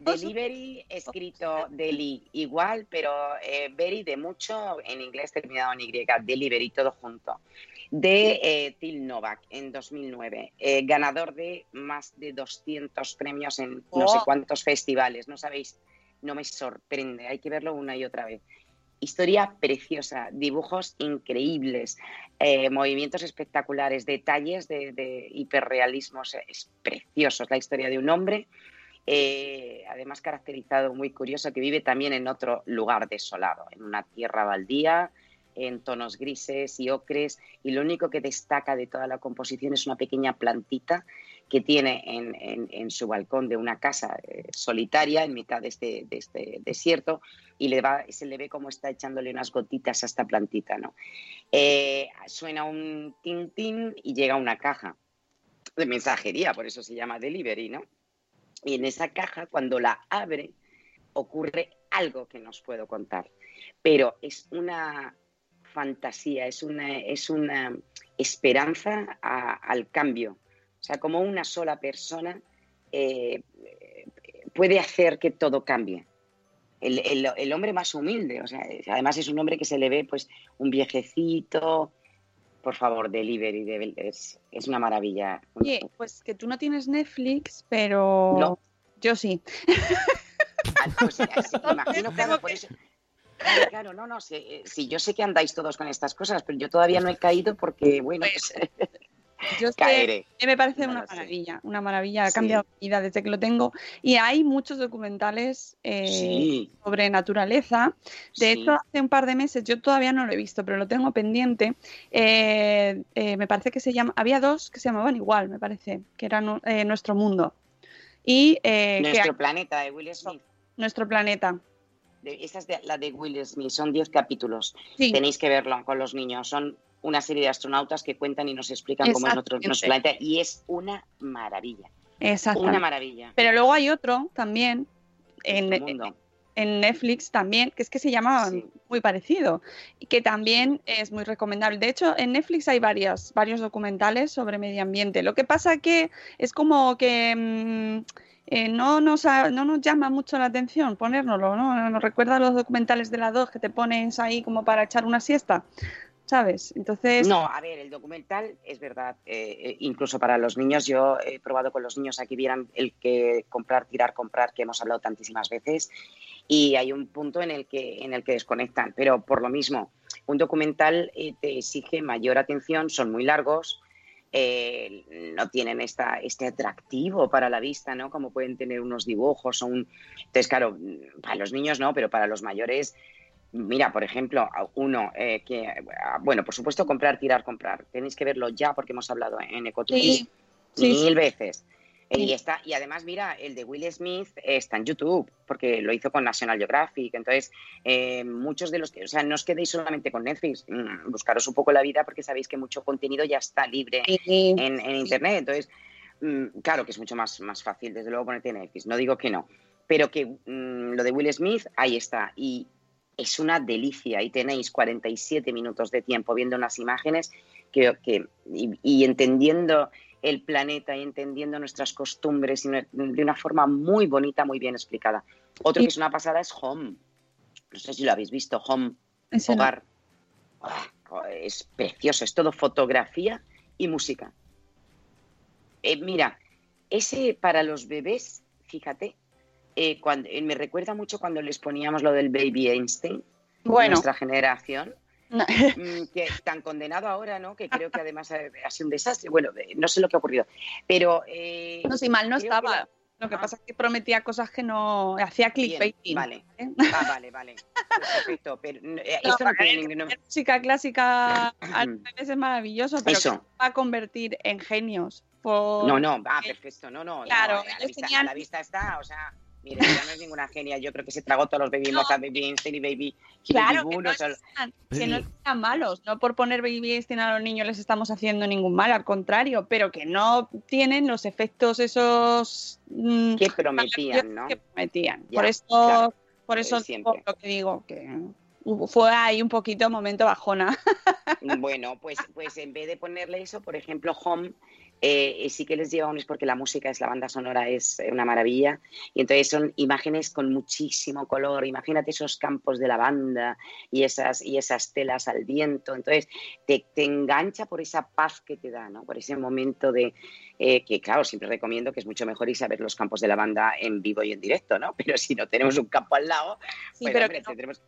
Delivery escrito deli igual, pero eh, very de mucho en inglés terminado en Y. Delivery, todo junto. De eh, Till Novak en 2009. eh, ganador de más de 200 premios en no sé Oh. cuántos festivales. No sabéis, no me sorprende. Hay que verlo una y otra vez. Historia preciosa, dibujos increíbles, eh, movimientos espectaculares, detalles de, hiperrealismos. Precioso. Es la historia de un hombre, eh, además caracterizado, muy curioso, que vive también en otro lugar desolado, en una tierra baldía, en tonos grises y ocres, y lo único que destaca de toda la composición es una pequeña plantita que tiene en, su balcón de una casa eh, solitaria en mitad de este, de este desierto y le va, se le ve como está echándole unas gotitas a esta plantita. ¿no? Eh, suena un tin tin y llega una caja de mensajería, por eso se llama delivery, ¿no? Y en esa caja, cuando la abre, ocurre algo que no os puedo contar. Pero es una fantasía, es una, es una esperanza al cambio. O sea, como una sola persona eh, puede hacer que todo cambie. El, el- el hombre más humilde, o sea, además es un hombre que se le ve pues un viejecito. Por favor, delivery, de- es, es una maravilla. Oye, pues que tú no tienes Netflix, pero No. yo sí. Ah, pues, sí, imagino, claro, por eso. Claro, claro, no, no, eh, sí, yo sé que andáis todos con estas cosas, pero yo todavía no he caído porque, bueno, pues, Yo caeré. me parece No una maravilla, una maravilla, ha cambiado mi vida desde que lo tengo. Y hay muchos documentales eh, sobre naturaleza. De hecho, hace un par de meses, yo todavía no lo he visto, pero lo tengo pendiente. eh, eh, me parece que se llama, había dos que se llamaban igual, me parece, que eran eh, Nuestro Mundo. Y eh, que Nuestro planeta de Will Smith. Nuestro planeta. De- esa es de- la de Will Smith, son 10 capítulos. Sí. Tenéis que verlo con los niños. Son una serie de astronautas que cuentan y nos explican cómo es nuestro, nuestro planeta y es una maravilla. Exacto. Una maravilla. Pero luego hay otro también en, en Netflix también, que es que se llama Sí. muy parecido y que también es muy recomendable. De hecho, en Netflix hay varias, varios documentales sobre medio ambiente. Lo que pasa que es como que mm, eh, no, nos ha- no nos llama mucho la atención ponérnoslo, ¿no? Nos recuerda a los documentales de la 2 que te pones ahí como para echar una siesta, ¿sabes? Entonces, No, a ver, el documental es verdad, eh, eh, incluso para los niños, yo he probado con los niños aquí vieran el que comprar, tirar, comprar, que hemos hablado tantísimas veces, y hay un punto en el que, en el que desconectan, pero por lo mismo, un documental eh, te exige mayor atención, son muy largos, no tienen esta, este atractivo para la vista, ¿no? Como pueden tener unos dibujos o un... Entonces, claro, para los niños no, pero para los mayores Mira, por ejemplo, uno eh, que, ah, bueno, por supuesto, comprar, tirar, comprar. Tenéis que verlo ya porque hemos hablado en Sí, sí, mil sí. veces. Eh, Y, está, y además, mira, el de Will Smith está en YouTube, porque lo hizo con National Geographic. Entonces, eh, muchos de los que, o sea, no os quedéis solamente con Netflix, mm, buscaros un poco la vida, porque sabéis que mucho contenido ya está libre en, en Internet. Entonces, mm, claro que es mucho más, más fácil, desde luego, ponerte en Netflix. No digo que no, pero que mm, lo de Will Smith, ahí está. Y es una delicia. Y tenéis 47 minutos de tiempo viendo unas imágenes que, que- y, y entendiendo el planeta y entendiendo nuestras costumbres y no- de una forma muy bonita, muy bien explicada. Otro que es una pasada es Home. No sé si lo habéis visto, Home, no. Hogar. Ah, es precioso, es todo fotografía y música. Eh, mira, ese para los bebés, fíjate, eh, cuando, eh, me recuerda mucho cuando les poníamos lo del Baby Einstein, Bueno. nuestra generación, No. mm, que tan condenado ahora, ¿no? Que creo que además ha, ha sido un desastre. Bueno, eh, no sé lo que ha ocurrido, pero... eh, No, si mal no creo que estaba. la- Lo que Ah. pasa es que prometía cosas que no. Hacía clickbaiting. vale. ¿eh? Ah, vale, vale. Perfecto. Pero eh, No, esto no a tiene ningún... La música clásica a veces es maravilloso, pero Eso. que no va a convertir en genios. por- No, no, ah, perfecto, no, no. no, Claro, la ellos vista, tenían- a la vista está, o sea, mire, ya no es ninguna genia, yo creo que se tragó todos los Baby No. Baby Einstein y Baby Claro, Baby que no, o sea, sean, que no sean malos. No por poner Baby Einstein a los niños les estamos haciendo ningún mal, al contrario, pero que no tienen los efectos esos mm, que prometían, ¿no? que prometían. Ya, por eso, claro, por eso siempre. lo que digo, que fue ahí un poquito momento bajona. Bueno, pues, pues en vez de ponerle eso, por ejemplo, Home, eh, sí que les llevamos porque la música es la banda sonora es una maravilla y entonces son imágenes con muchísimo color. Imagínate esos campos de lavanda y esas y esas telas al viento. Entonces te, te engancha por esa paz que te da, ¿no? Por ese momento de eh, que claro siempre recomiendo que es mucho mejor irse a ver los campos de lavanda en vivo y en directo, ¿no? Pero si no tenemos un campo al lado, Sí, pues, pero hombre, que no- tendremos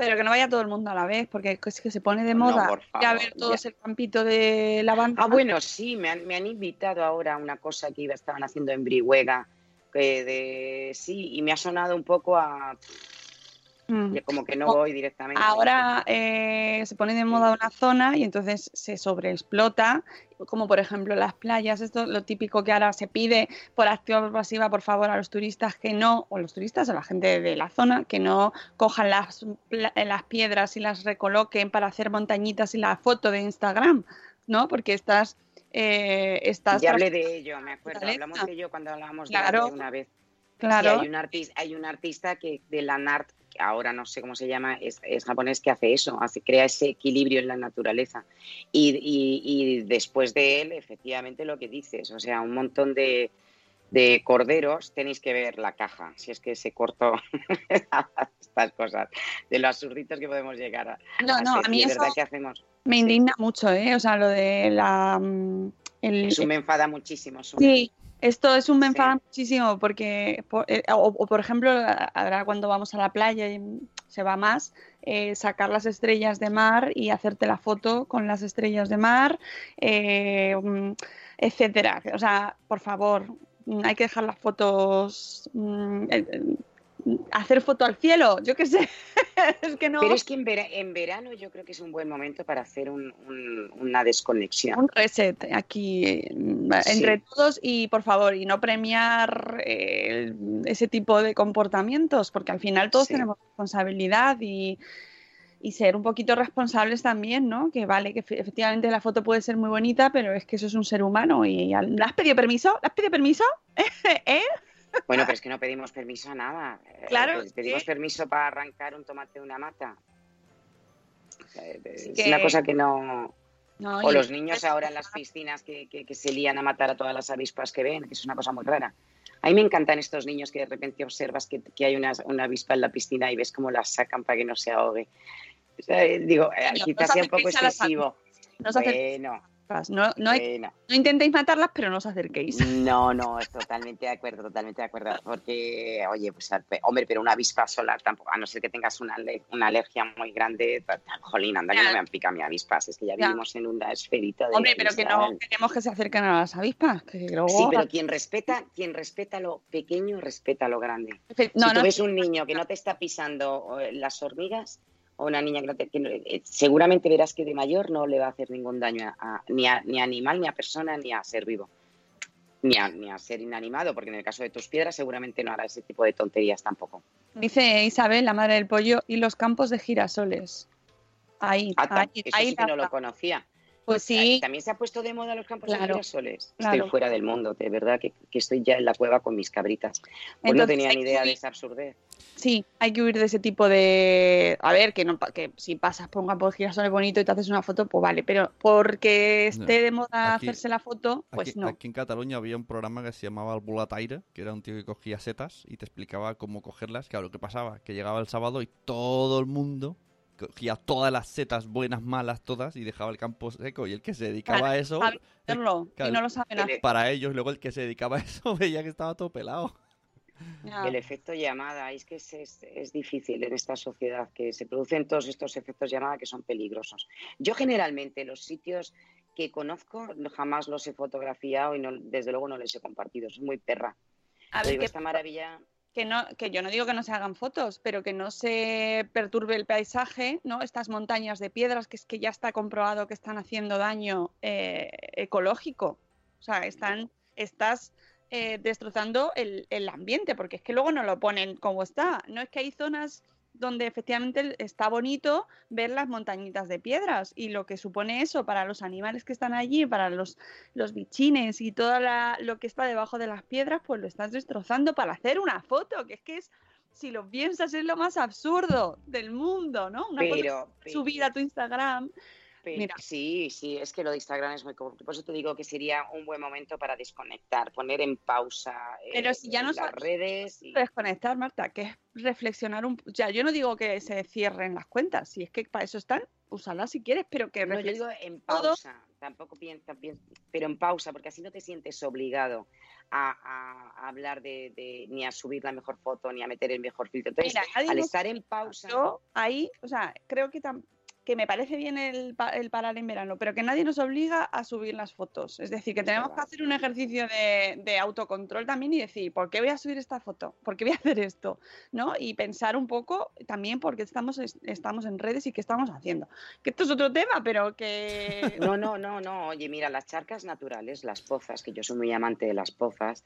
Pero que no vaya todo el mundo a la vez, porque es que se pone de No, moda por ir a favor, ver todos ya. el campito de lavanda. Ah, bueno, sí, me han, me han invitado ahora a una cosa que iba, estaban haciendo en Brihuega, que de sí, y me ha sonado un poco a Mm. ya como que no O- voy directamente. Ahora eh, se pone de moda una zona y entonces se sobreexplota, como por ejemplo las playas. Esto es lo típico que ahora se pide por activa o pasiva, por favor, a los turistas que no, o los turistas, a la gente de la zona, que no cojan las, las piedras y las recoloquen para hacer montañitas y la foto de Instagram, ¿no? Porque estás... eh, estás ya hablé de ello, me acuerdo, hablamos de ello cuando hablábamos de Claro. arte una vez. Claro. Sí, hay un artista, hay un artista que de la NART, que ahora no sé cómo se llama, es, es japonés que hace eso, hace, crea ese equilibrio en la naturaleza. Y, y- y después de él, efectivamente, lo que dices, o sea, un montón de, de corderos, tenéis que ver la caja, si es que se cortó estas cosas, de lo absurditos que podemos llegar a, No, no, ser. a mí eso verdad que hacemos. me indigna mucho, ¿eh? O sea, lo de la... mm, el- Eso me enfada muchísimo. Su. Sí, esto es un me enfada muchísimo porque, por- eh, o, o, por ejemplo, ahora cuando vamos a la playa y se va más, eh, sacar las estrellas de mar y hacerte la foto con las estrellas de mar, eh, mm, etcétera. O sea, por favor, hay que dejar las fotos, mm, eh, hacer foto al cielo, yo qué sé. es que no. Pero es que en, vera- en verano yo creo que es un buen momento para hacer un- un- una desconexión. un reset aquí eh, entre Sí. todos y por favor y no premiar eh, ese tipo de comportamientos porque al final todos Sí. tenemos responsabilidad y, y ser un poquito responsables también, ¿no? Que vale, que fe- efectivamente la foto puede ser muy bonita, pero es que eso es un ser humano y al- ¿le has pedido permiso? ¿Le has pedido permiso? ¿Eh? Bueno, pero es que no pedimos permiso a nada. Eh, Claro, Pedimos sí. permiso para arrancar un tomate de una mata. Eh, Es que- una cosa que no... No, O los niños ahora en las piscinas que, que- que se lían a matar a todas las avispas que ven, que es una cosa muy rara. A mí me encantan estos niños que de repente observas que, hay una, una avispa en la piscina y ves cómo la sacan para que no se ahogue. O sea, eh, digo, quizás sea un poco excesivo. No os No, no, hay- bueno. no intentéis matarlas, pero no os acerquéis. No, no, totalmente de acuerdo, totalmente de acuerdo. Porque, oye, pues, hombre, pero una avispa sola tampoco, a no ser que tengas una, una alergia muy grande, jolín, anda que no me han picado mi avispas, es que ya Ya. vivimos en una esferita de Hombre, pero que no queremos que se acerquen a las avispas. Que luego... Sí, pero quien respeta, quien respeta lo pequeño, respeta lo grande. No, si tú no, ves un niño que no te está pisando eh, las hormigas, o una niña que no te... que no- eh, seguramente verás que de mayor no le va a hacer ningún daño a, a- ni, a, ni a animal, ni a persona, ni a ser vivo. ni a, ni a ser inanimado, porque en el caso de tus piedras seguramente no hará ese tipo de tonterías tampoco. Dice Isabel, la madre del pollo, y los campos de girasoles. Ahí, Ah, ahí, eso ahí sí que no lo conocía. Pues sí, También se ha puesto de moda los campos de girasoles. claro. Estoy fuera del mundo, de verdad que, que estoy ya en la cueva con mis cabritas. Pues no tenía ni que idea de esa absurdez. sí, hay que huir de ese tipo de... A ver, que, no, pa- que si pasas por un campo de girasoles bonito y te haces una foto, pues vale, pero porque esté de moda Aquí- hacerse la foto, pues aquí, no. aquí en Cataluña había un programa que se llamaba El Bulataire, que era un tío que cogía setas y te explicaba cómo cogerlas. Claro, ¿qué pasaba? Que llegaba el sábado y todo el mundo cogía todas las setas buenas, malas, todas, y dejaba el campo seco. Y el que se dedicaba a eso, y no lo saben hacer. para ellos, luego el que se dedicaba a eso veía que estaba todo pelado. El efecto llamada, es que es, es- es difícil en esta sociedad que se producen todos estos efectos llamada que son peligrosos. Yo generalmente los sitios que conozco jamás los he fotografiado y no, desde luego no les he compartido. Soy muy perra. A ver, digo, que, esta maravilla que no, que yo no digo que no se hagan fotos, pero que no se perturbe el paisaje, ¿no? Estas montañas de piedras que es que ya está comprobado que están haciendo daño eh, ecológico. O sea, están, estás eh, destrozando el, el ambiente, porque es que luego no lo ponen como está. No es que hay zonas donde efectivamente está bonito ver las montañitas de piedras y lo que supone eso para los animales que están allí, para los, los bichines y todo lo que está debajo de las piedras, pues lo estás destrozando para hacer una foto, que es que es, si lo piensas, es lo más absurdo del mundo, ¿no? Una Pero- foto subida a tu Instagram. Pe- Mira. Sí, sí, es que lo de Instagram es muy corto. Por eso te digo que sería un buen momento para desconectar, poner en pausa eh, Pero si ya no las redes. y- Desconectar, Marta, que es reflexionar un... Sea, yo no digo que se cierren las cuentas, si es que para eso están, úsalas si quieres, pero que No, yo digo en todo. pausa, tampoco piensa, piensa- pero en pausa, porque así no te sientes obligado a, a- a hablar de, de- ni a subir la mejor foto, ni a meter el mejor filtro. Entonces, Mira, al estar en pausa, Yo ahí, o sea, creo que, tam- que me parece bien el, el parar en verano, pero que nadie nos obliga a subir las fotos. Es decir, que tenemos que hacer un ejercicio de, de autocontrol también y decir, ¿por qué voy a subir esta foto? ¿Por qué voy a hacer esto? ¿No? Y pensar un poco también por qué estamos, es- estamos en redes y qué estamos haciendo. Que esto es otro tema, pero que... No, no, no, no. Oye, mira, las charcas naturales, las pozas, que yo soy muy amante de las pozas,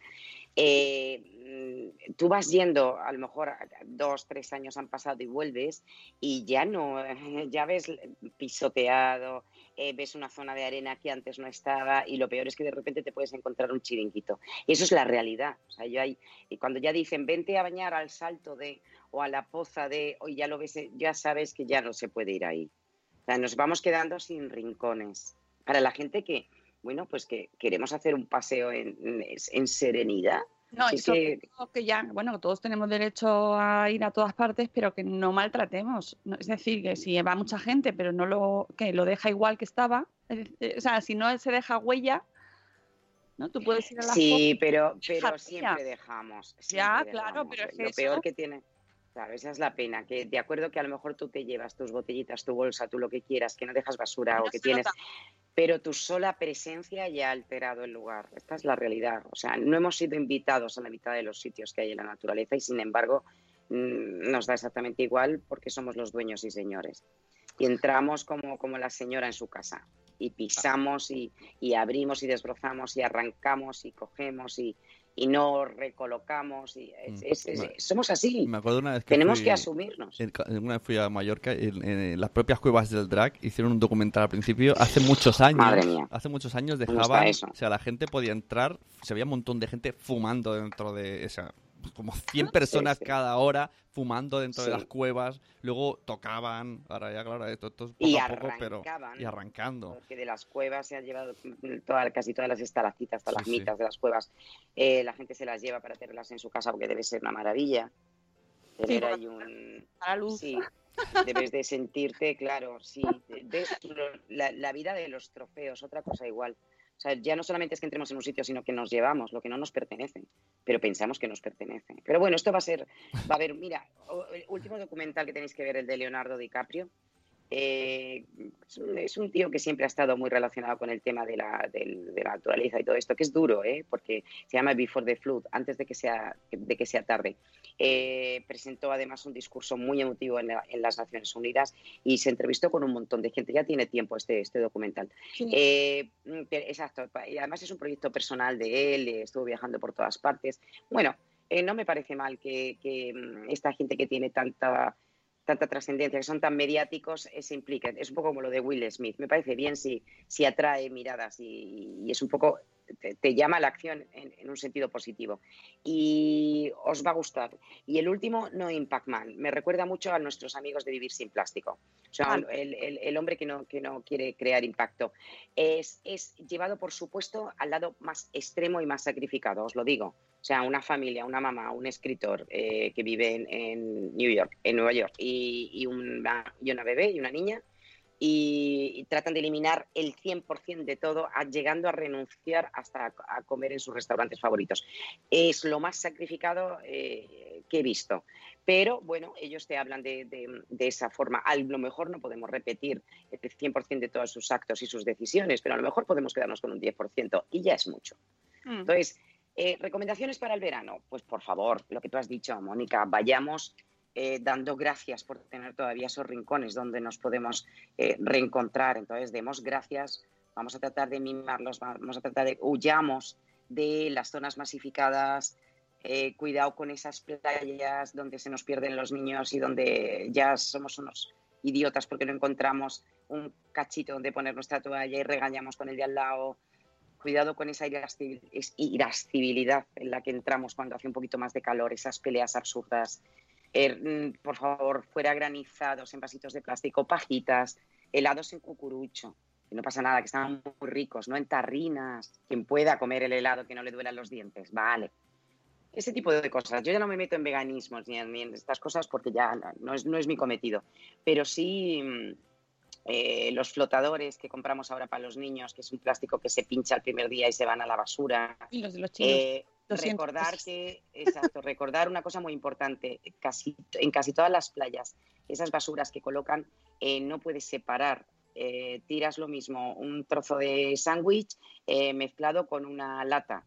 eh, mm, tú vas yendo, a lo mejor dos, tres años han pasado y vuelves y ya no, ya ves pisoteado, eh, ves una zona de arena que antes no estaba y lo peor es que de repente te puedes encontrar un chiringuito. Y eso es la realidad. O sea, yo hay, y cuando ya dicen, vente a bañar al salto de o a la poza de, hoy ya lo ves, eh, ya sabes que ya no se puede ir ahí. O sea, nos vamos quedando sin rincones. Para la gente que, bueno, pues que queremos hacer un paseo en, en serenidad. No, Si y es sobre que- ya, bueno, todos tenemos derecho a ir a todas partes, pero que no maltratemos. Es decir, que si va mucha gente, pero no lo, que lo deja igual que estaba, o sea, si no se deja huella, ¿no? Tú puedes ir a la Sí, pero, pero siempre dejamos. Ya, siempre claro, dejamos. pero es Lo eso- peor que tiene. Claro, esa es la pena, que de acuerdo que a lo mejor tú te llevas tus botellitas, tu bolsa, tú lo que quieras, que no dejas basura o que tienes, nota. Pero tu sola presencia ya ha alterado el lugar. Esta es la realidad. O sea, no hemos sido invitados a la mitad de los sitios que hay en la naturaleza y sin embargo mm, nos da exactamente igual porque somos los dueños y señores. Y entramos como, como la señora en su casa y pisamos y, y abrimos y desbrozamos y arrancamos y cogemos y, y no recolocamos. Y es- Mm, es- es- vale. somos así. Me acuerdo una vez que Tenemos fui- que asumirnos. Una vez fui a Mallorca, en, en las propias cuevas del drag hicieron un documental al principio, hace muchos años. Madre mía. Hace muchos años ¿Dónde está dejaban, o sea, la gente podía entrar, se veía un montón de gente fumando dentro de esa como 100 personas sí. cada hora fumando dentro de las cuevas, luego tocaban, ahora ya claro, esto, esto es poco Y a poco, pero arrancaban. y arrancando. Porque de las cuevas se han llevado toda- casi todas las estalactitas, todas las mitas de las cuevas. Eh, la gente se las lleva para tenerlas en su casa porque debe ser una maravilla. Tener ahí un... a la luz. Sí, debes de sentirte, claro, sí. Ves la vida de los trofeos, otra cosa igual. O sea, ya no solamente es que entremos en un sitio, sino que nos llevamos lo que no nos pertenece, pero pensamos que nos pertenece. Pero bueno, esto va a ser, va a haber, mira, el último documental que tenéis que ver, el de Leonardo DiCaprio, eh, es, un, tío que siempre ha estado muy relacionado con el tema de la, de naturaleza y todo esto, que es duro, ¿eh? porque se llama Before the Flood, antes de que sea, de que sea tarde. Eh, presentó además un discurso muy emotivo en, la- en las Naciones Unidas y se entrevistó con un montón de gente. Ya tiene tiempo este, este documental. Sí. Eh, exacto. Y además es un proyecto personal de él, eh, estuvo viajando por todas partes. Bueno, eh, no me parece mal que, que, mm, esta gente que tiene tanta tanta trascendencia, que son tan mediáticos, se impliquen. Es un poco como lo de Will Smith. Me parece bien si, si atrae miradas y, y es un poco, te, te llama a la acción en, en un sentido positivo. Y os va a gustar. Y el último, Noin Pacman. Me recuerda mucho a nuestros amigos de Vivir sin Plástico. O sea, el, el- el hombre que no, que no quiere crear impacto. Es, es llevado, por supuesto, al lado más extremo y más sacrificado, os lo digo. O sea, una familia, una mamá, un escritor eh, que vive en, en New York, en Nueva York, y, y una, y una bebé y una niña, y, tratan de eliminar el 100% de todo, llegando a renunciar hasta a, a comer en sus restaurantes favoritos. Es lo más sacrificado eh, que he visto. Pero bueno, ellos te hablan de, de- de esa forma. A lo mejor no podemos repetir el 100% de todos sus actos y sus decisiones, pero a lo mejor podemos quedarnos con un 10% y ya es mucho. Mm. Entonces, eh, recomendaciones para el verano. Pues por favor, lo que tú has dicho, Mónica, vayamos eh, dando gracias por tener todavía esos rincones donde nos podemos eh, reencontrar. Entonces, demos gracias, vamos a tratar de mimarlos, vamos a tratar de huyamos de las zonas masificadas. eh, cuidado con esas playas donde se nos pierden los niños y donde ya somos unos idiotas porque no encontramos un cachito donde poner nuestra toalla y regañamos con el de al lado cuidado con esa irascibil- es- irascibilidad en la que entramos cuando hace un poquito más de calor, esas peleas absurdas. Eh, mm, por favor, fuera granizados en vasitos de plástico, pajitas, helados en cucurucho. Que no pasa nada, que están muy ricos, no en tarrinas. Quien pueda comer el helado que no le duelan los dientes, vale. Ese tipo de cosas. Yo ya no me meto en veganismos ni en, ni en estas cosas porque ya no- no es, no es mi cometido. Pero sí mm, eh, los flotadores que compramos ahora para los niños, que es un plástico que se pincha el primer día y se van a la basura. Y los de los chinos. Eh, Recordar que, exacto, recordar una cosa muy importante, casi, en casi todas las playas, esas basuras que colocan, eh, no puedes separar. eh, tiras lo mismo, un trozo de sándwich eh, mezclado con una lata.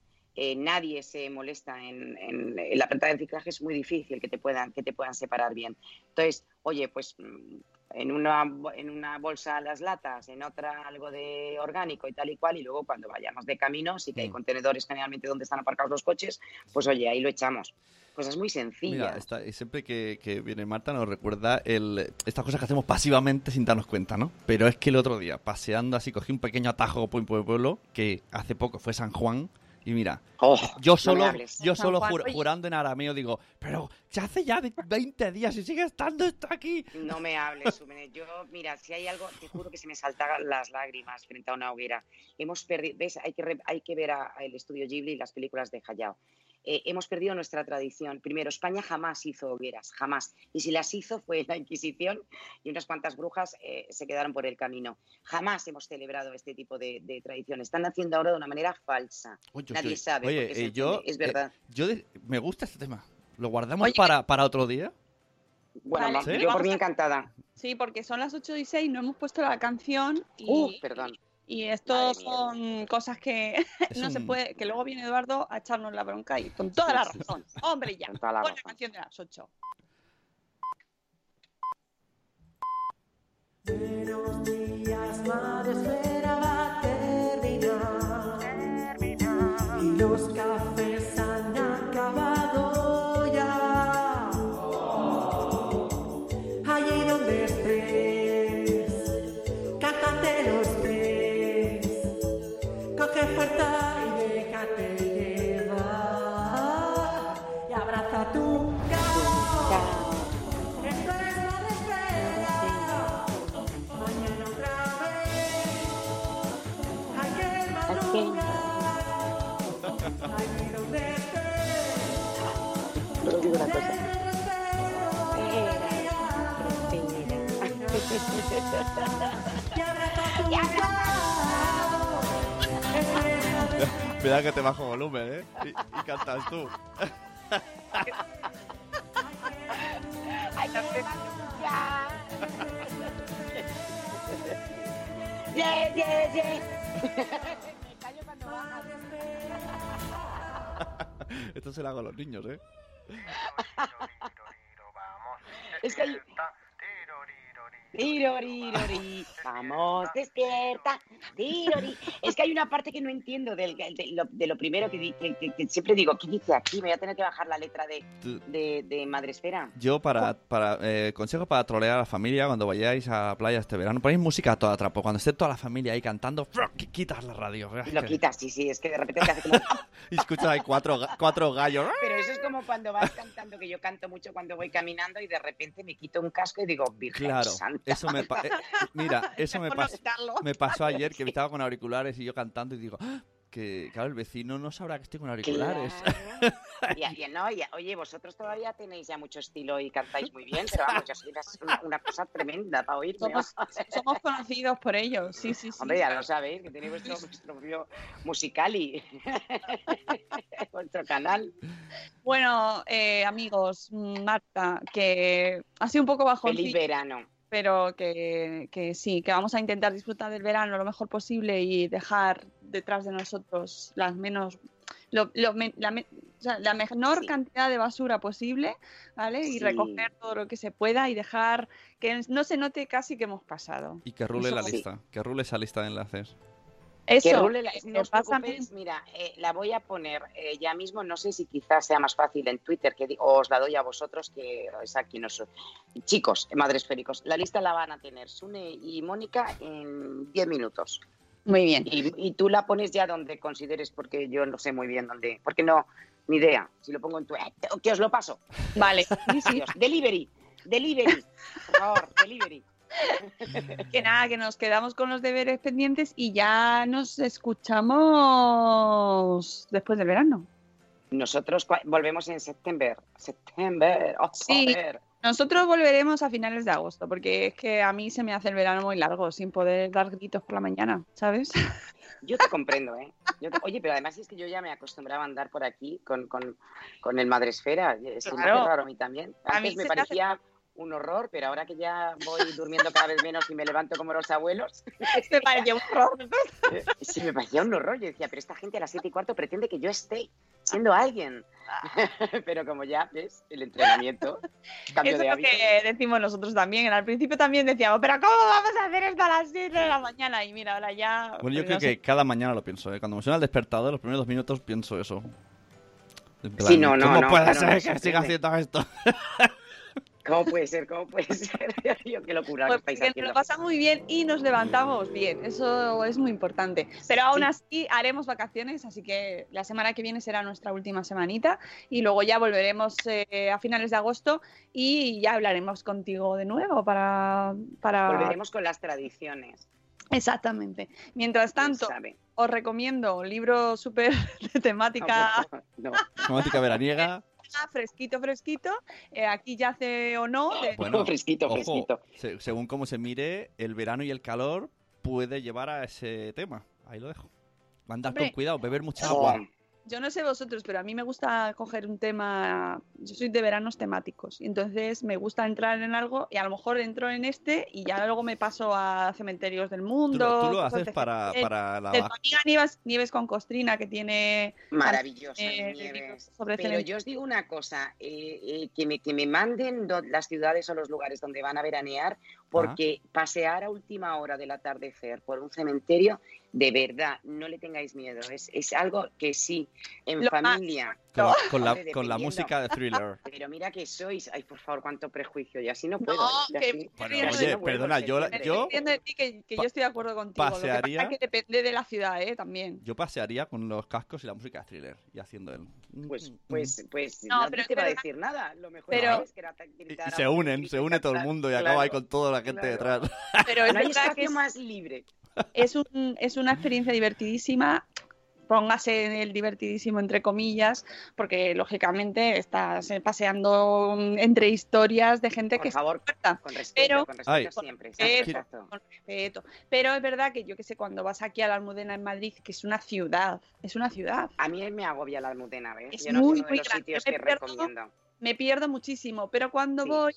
Nadie se molesta en, en- en la planta de reciclaje, es muy difícil que te puedan, que te puedan separar bien. Entonces, oye, pues mm, en una, en una bolsa las latas, en otra algo de orgánico y tal y cual, y luego cuando vayamos de camino, sí que hay Mm. contenedores generalmente donde están aparcados los coches, pues oye, ahí lo echamos. Cosas muy sencillas. Mira, esta- y siempre que, que viene Marta nos recuerda el, estas cosas que hacemos pasivamente sin darnos cuenta, ¿no? Pero es que el otro día, paseando así, cogí un pequeño atajo por pueblo, que hace poco fue San Juan, y mira, Oh, yo solo, yo solo jur- jurando en arameo digo, pero ya hace ya 20 días y sigue estando esto aquí. No me hables, Súmene. Yo, mira, si hay algo, te juro que se me saltaban las lágrimas frente a una hoguera. Hemos perdido, ves, hay que, re- hay que ver a- a el estudio Ghibli y las películas de Hayao. Eh, hemos perdido nuestra tradición. Primero, España jamás hizo hogueras, jamás. Y si las hizo fue la Inquisición y unas cuantas brujas eh, se quedaron por el camino. Jamás hemos celebrado este tipo de, de tradición. Están haciendo ahora de una manera falsa. Oye, Nadie sabe. Oye, eh, yo, es eh, verdad. yo de- me gusta este tema. ¿Lo guardamos Oye, para, para otro día? bueno, vale, yo por mí encantada. Sí, porque son las 8 y 6, no hemos puesto la canción y, Uh, perdón. Y esto Madre mía. son cosas que Es no se puede, que luego viene Eduardo a echarnos la bronca y con toda la razón. Hombre, ya, Con toda la pon la razón. canción de las 8. Buenos días, madre esfera va a terminar. Y los cafés Fuerza y déjate Cuidado que te bajo volumen, ¿eh? Y, y cantas tú. Ay, no sé. Yeah, yeah, yeah. Me callo cuando bajas. Esto se lo hago a los niños, ¿eh? Es que hay... Tirorirori, vamos, despierta. Tirori. Es que hay una parte que no entiendo del- de, lo, de lo primero que, di- que- que- que siempre digo, ¿qué dice aquí? Me voy a tener que bajar la letra de, de, de Madresfera. Yo, para, para eh, consejo para trolear a la familia cuando vayáis a la playa este verano, ponéis música a toda trapo. Cuando esté toda la familia ahí cantando, quitas la radio. Lo quitas, sí, sí, es que de repente te hace como... Y escuchas ahí cuatro, cuatro gallos. Pero eso es como cuando vas cantando, que yo canto mucho cuando voy caminando y de repente me quito un casco y digo, Virgen Claro, Santa. Eso me pa- eh, mira, eso me, pas- me pasó ayer que estaba con auriculares y yo cantando y digo, "Ah, que claro, el vecino no sabrá que estoy con auriculares. Claro. Y, y no, y- oye, vosotros todavía tenéis ya mucho estilo y cantáis muy bien, pero vamos, yo soy una, una cosa tremenda para oírme. Somos, somos conocidos por ello, sí, sí, sí. Hombre, ya lo sabéis, que tenéis vuestro, vuestro propio musicali, vuestro canal. Bueno, eh, amigos, Marta, que ha sido un poco bajo. Feliz verano. Pero que, que sí, que vamos a intentar disfrutar del verano lo mejor posible y dejar detrás de nosotros las menos lo- lo la, me- o sea, la menor cantidad de basura posible, ¿vale? Y recoger todo lo que se pueda y dejar que no se note casi que hemos pasado. Y que rule Eso la sí. lista, que rule esa lista de enlaces. Eso, Que rule la- eh, no os preocupéis, mira, eh, la voy a poner eh, ya mismo, no sé si quizás sea más fácil en Twitter, que o os la doy a vosotros, que es aquí no soy. Chicos, madres esféricos, la lista la van a tener Sune y Mónica en 10 minutos. Muy bien. Y, y tú la pones ya donde consideres, porque yo no sé muy bien dónde, porque no, ni idea. Si lo pongo en Twitter, que os lo paso. Vale. Delivery, delivery, por favor, delivery. Que nada, que nos quedamos con los deberes pendientes y ya nos escuchamos después del verano. Nosotros volvemos en septiembre. Septiembre, oh, Sí, nosotros volveremos a finales de agosto, porque es que a mí se me hace el verano muy largo sin poder dar gritos por la mañana, ¿sabes? Yo te comprendo, ¿eh? Yo te- Oye, pero además es que yo ya me acostumbraba a andar por aquí con, con, con el Madresfera. Es Claro. hace raro a mí también. A Antes mí me hace- parecía un horror, pero ahora que ya voy durmiendo cada vez menos y me levanto como los abuelos. Me parecía un horror. Sí, me parecía un horror. Yo decía, pero esta gente a las siete y cuarto pretende que yo esté siendo alguien. pero como ya ves, el entrenamiento, cambio Eso de es lo hábito. que decimos nosotros también. Al principio también decíamos, pero ¿cómo vamos a hacer esto a las 7 de la mañana? Y mira, ahora ya... Bueno, yo creo no sé. que cada mañana lo pienso, ¿eh? Cuando me suena el despertador, los primeros dos minutos pienso eso. Plan, Sí, no, no, ¿Cómo no, puede claro, ser no que siga haciendo esto? ¿Cómo puede ser? ¿Cómo puede ser? Yo, qué locura Pues que estáis nos haciendo. lo pasa muy bien y nos levantamos bien, eso es muy importante. Pero aún así haremos vacaciones, así que la semana que viene será nuestra última semanita y luego ya volveremos eh, a finales de agosto y ya hablaremos contigo de nuevo para... para... Volveremos con las tradiciones. Exactamente. Mientras tanto, os recomiendo un libro súper de temática No. Temática veraniega. Fresquito, fresquito. Eh, aquí ya hace o no. de- Bueno, fresquito, ojo, fresquito. se- según cómo se mire, el verano y el calor puede llevar a ese tema. Ahí lo dejo. Andar con cuidado, beber mucha Oh. agua. Yo no sé vosotros, pero a mí me gusta coger un tema. Yo soy de veranos temáticos. Entonces me gusta entrar en algo y a lo mejor entro en este y ya luego me paso a cementerios del Tú mundo. lo, tú lo haces para, para la... Amiga Nieves, Nieves con Costrina, que tiene. Maravillosa, eh, Nieves. sobre Pero cementerio. yo os digo una cosa, eh, eh, que, me, que me manden do- las ciudades o los lugares donde van a veranear, porque pasear a última hora del atardecer por un cementerio, de verdad, no le tengáis miedo. Es, es algo que sí, en Lo familia. Con, la- con la, con música de thriller. Pero mira que sois, ay, por favor, cuánto prejuicio, y así no puedo. No, ¿eh? Y que- así- Bueno, y así oye, no puedo, perdona, yo, yo, Entiendo de ti que, que Pa- yo estoy de acuerdo contigo. Lo que pasa pasearía- es que depende de la ciudad, ¿eh? También. yo pasearía con los cascos y la música de thriller y haciendo el... Pues, pues, pues No, pero te va a decir nada. Lo mejor Pero- es que era tan- Y, gritar y se unen, y se une todo el mundo y Claro, acaba ahí con toda la gente claro. detrás. Pero es No hay que espacio es, más libre. es, un, es una experiencia divertidísima. Póngase en el divertidísimo entre comillas, porque lógicamente estás eh, paseando mm, entre historias de gente Por que favor, está con respeto, Pero- con respeto Ay. siempre. exacto. con respeto. Pero es verdad que yo que sé, cuando vas aquí a la Almudena en Madrid, que es una ciudad, es una ciudad. A mí me agobia la Almudena, ¿ves? Es Yo no muy, es uno de muy los grande. sitios Yo que me pierdo- recomiendo. me pierdo muchísimo, pero cuando Sí. voy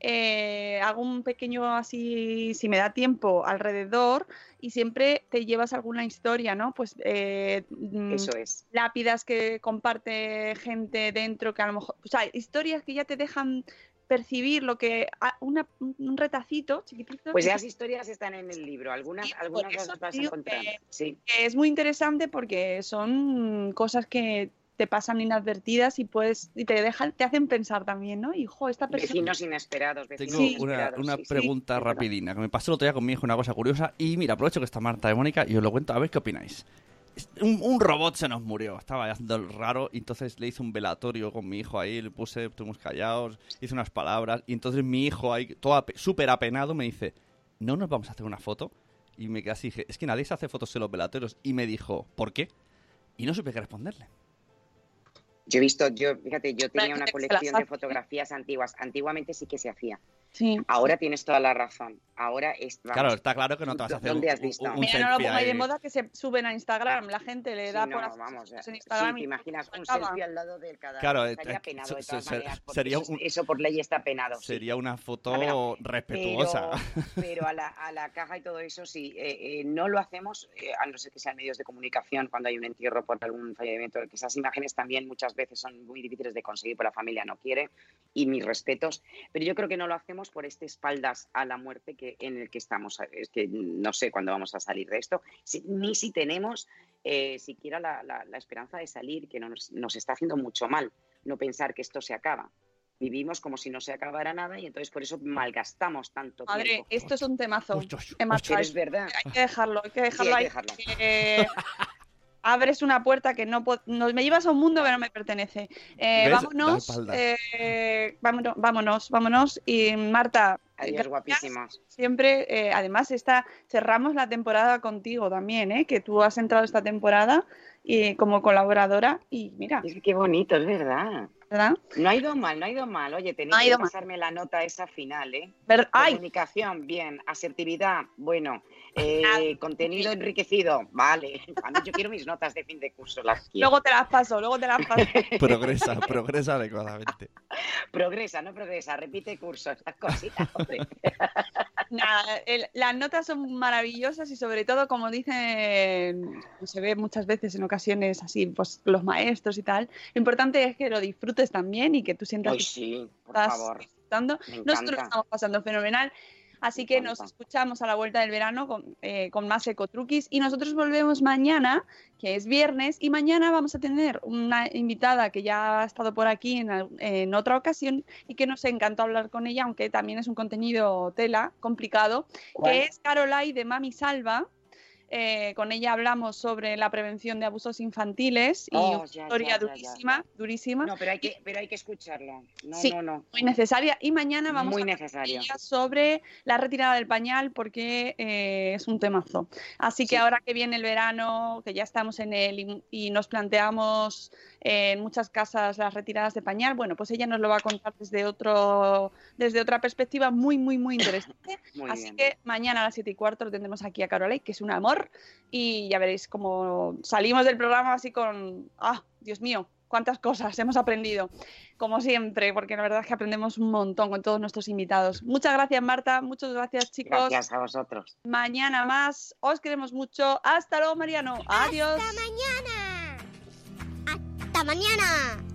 eh, hago un pequeño así, si me da tiempo, alrededor y siempre te llevas alguna historia, ¿no? Pues eh, mm, Eso es. lápidas que comparte gente dentro que a lo mejor, o sea, historias que ya te dejan percibir lo que a- una- un retacito chiquitito. Pues esas historias están en el libro, algunas, algunas las vas a encontrar. que- Sí. que es muy interesante porque son cosas que te pasan inadvertidas y puedes y te dejan te hacen pensar también, ¿no? Hijo, esta persona Vecinos inesperados, vecinos Tengo una, inesperados. una sí, sí, pregunta verdad. rapidina, que me pasó el otro día con mi hijo una cosa curiosa. Y mira, aprovecho que está Marta de Mónica y os lo cuento, a ver qué opináis. Un, un robot se nos murió, estaba haciendo el raro, y entonces le hice un velatorio con mi hijo ahí, le puse, estuvimos callados, hice unas palabras, y entonces mi hijo ahí, todo ape- súper apenado, me dice, ¿no nos vamos a hacer una foto? Y me quedé así, dije, es que nadie se hace fotos en los velatorios. Y me dijo, ¿por qué? Y no supe qué responderle. Yo he visto, yo, fíjate, yo tenía una colección de fotografías antiguas. Antiguamente sí que se hacía. Sí. Ahora tienes toda la razón. Ahora es. vamos, Claro, está claro que no te vas a hacer ¿Dónde has visto? un- un Mira, no lo pongáis de moda que se suben a Instagram. La gente le Sí, da no, por hacer vamos, en sí, Instagram te y imaginas un acaba. selfie al lado del cadáver. Claro, estaría penado de todas se- maneras, sería eso, un- eso por ley está penado. sí. Sería una foto A ver, no, respetuosa. Pero, pero a, la, a la caja y todo eso, sí, eh, eh, no lo hacemos, eh, a no ser que sean medios de comunicación, cuando hay un entierro por algún fallecimiento, que esas imágenes también muchas veces son muy difíciles de conseguir, porque la familia no quiere, y mis respetos, pero yo creo que no lo hacemos por este espaldas a la muerte que, en el que estamos. Es que no sé cuándo vamos a salir de esto, si- ni si tenemos eh, siquiera la, la- la esperanza de salir, que nos, nos está haciendo mucho mal no pensar que esto se acaba. Vivimos como si no se acabara nada y entonces por eso malgastamos tanto Madre, tiempo. esto es un temazo. Uy, uy, uy, es verdad. Hay que dejarlo, hay que dejarlo hay ahí. que dejarlo. Abres una puerta que no, no me llevas a un mundo que no me pertenece. Eh, vámonos, eh, vámonos, vámonos, vámonos. Y Marta, Adiós, gracias. guapísimos. Siempre, eh, además, esta, cerramos la temporada contigo también, ¿eh? que tú has entrado esta temporada y como colaboradora y mira, Es que qué bonito, es verdad. ¿Verdad? No ha ido mal, no ha ido mal. Oye, tenéis No que ido mal. pasarme la nota esa final, ¿eh? ¡Ay! Comunicación, bien. Asertividad, bueno. Eh, contenido enriquecido, vale. A mí yo quiero mis notas de fin de curso, las quiero. Luego te las paso, luego te las paso. Progresa, progresa adecuadamente. Progresa, no progresa, repite cursos, las cositas, hombre. Nada, el- las notas son maravillosas y sobre todo, como dicen, se ve muchas veces en ocasiones así, pues los maestros y tal, lo importante es que lo disfrutes también y que tú sientas Ay, que sí, por estás favor. disfrutando. Nosotros estamos pasando fenomenal. Así Me que nos escuchamos a la vuelta del verano con, eh, con más ecotruquis y nosotros volvemos mañana, que es viernes, y mañana vamos a tener una invitada que ya ha estado por aquí en, en otra ocasión y que nos encantó hablar con ella, aunque también es un contenido tela, complicado, ¿Cuál? que es Carolai de Mami Salva. Eh, con ella hablamos sobre la prevención de abusos infantiles y Oh, una ya, historia ya, ya, ya. durísima, durísima, No, pero hay que, pero hay que escucharlo. No, Sí. no, no. muy necesaria. Y mañana vamos Muy a ella sobre la retirada del pañal porque eh, es un temazo. Así que ahora que viene el verano, que ya estamos en él y, y nos planteamos eh, en muchas casas las retiradas de pañal, bueno, pues ella nos lo va a contar desde otro, desde otra perspectiva muy, muy, muy interesante. Muy Así bien. que mañana a las 7 y cuarto lo tendremos aquí a Carolai, que es un amor, y ya veréis cómo salimos del programa así con, ah, Dios mío, cuántas cosas hemos aprendido, como siempre, porque la verdad es que aprendemos un montón con todos nuestros invitados. Muchas gracias, Marta, muchas gracias, chicos. Gracias a vosotros. Mañana más, os queremos mucho. Hasta luego, Mariano. Adiós. ¡Hasta mañana! ¡Hasta mañana!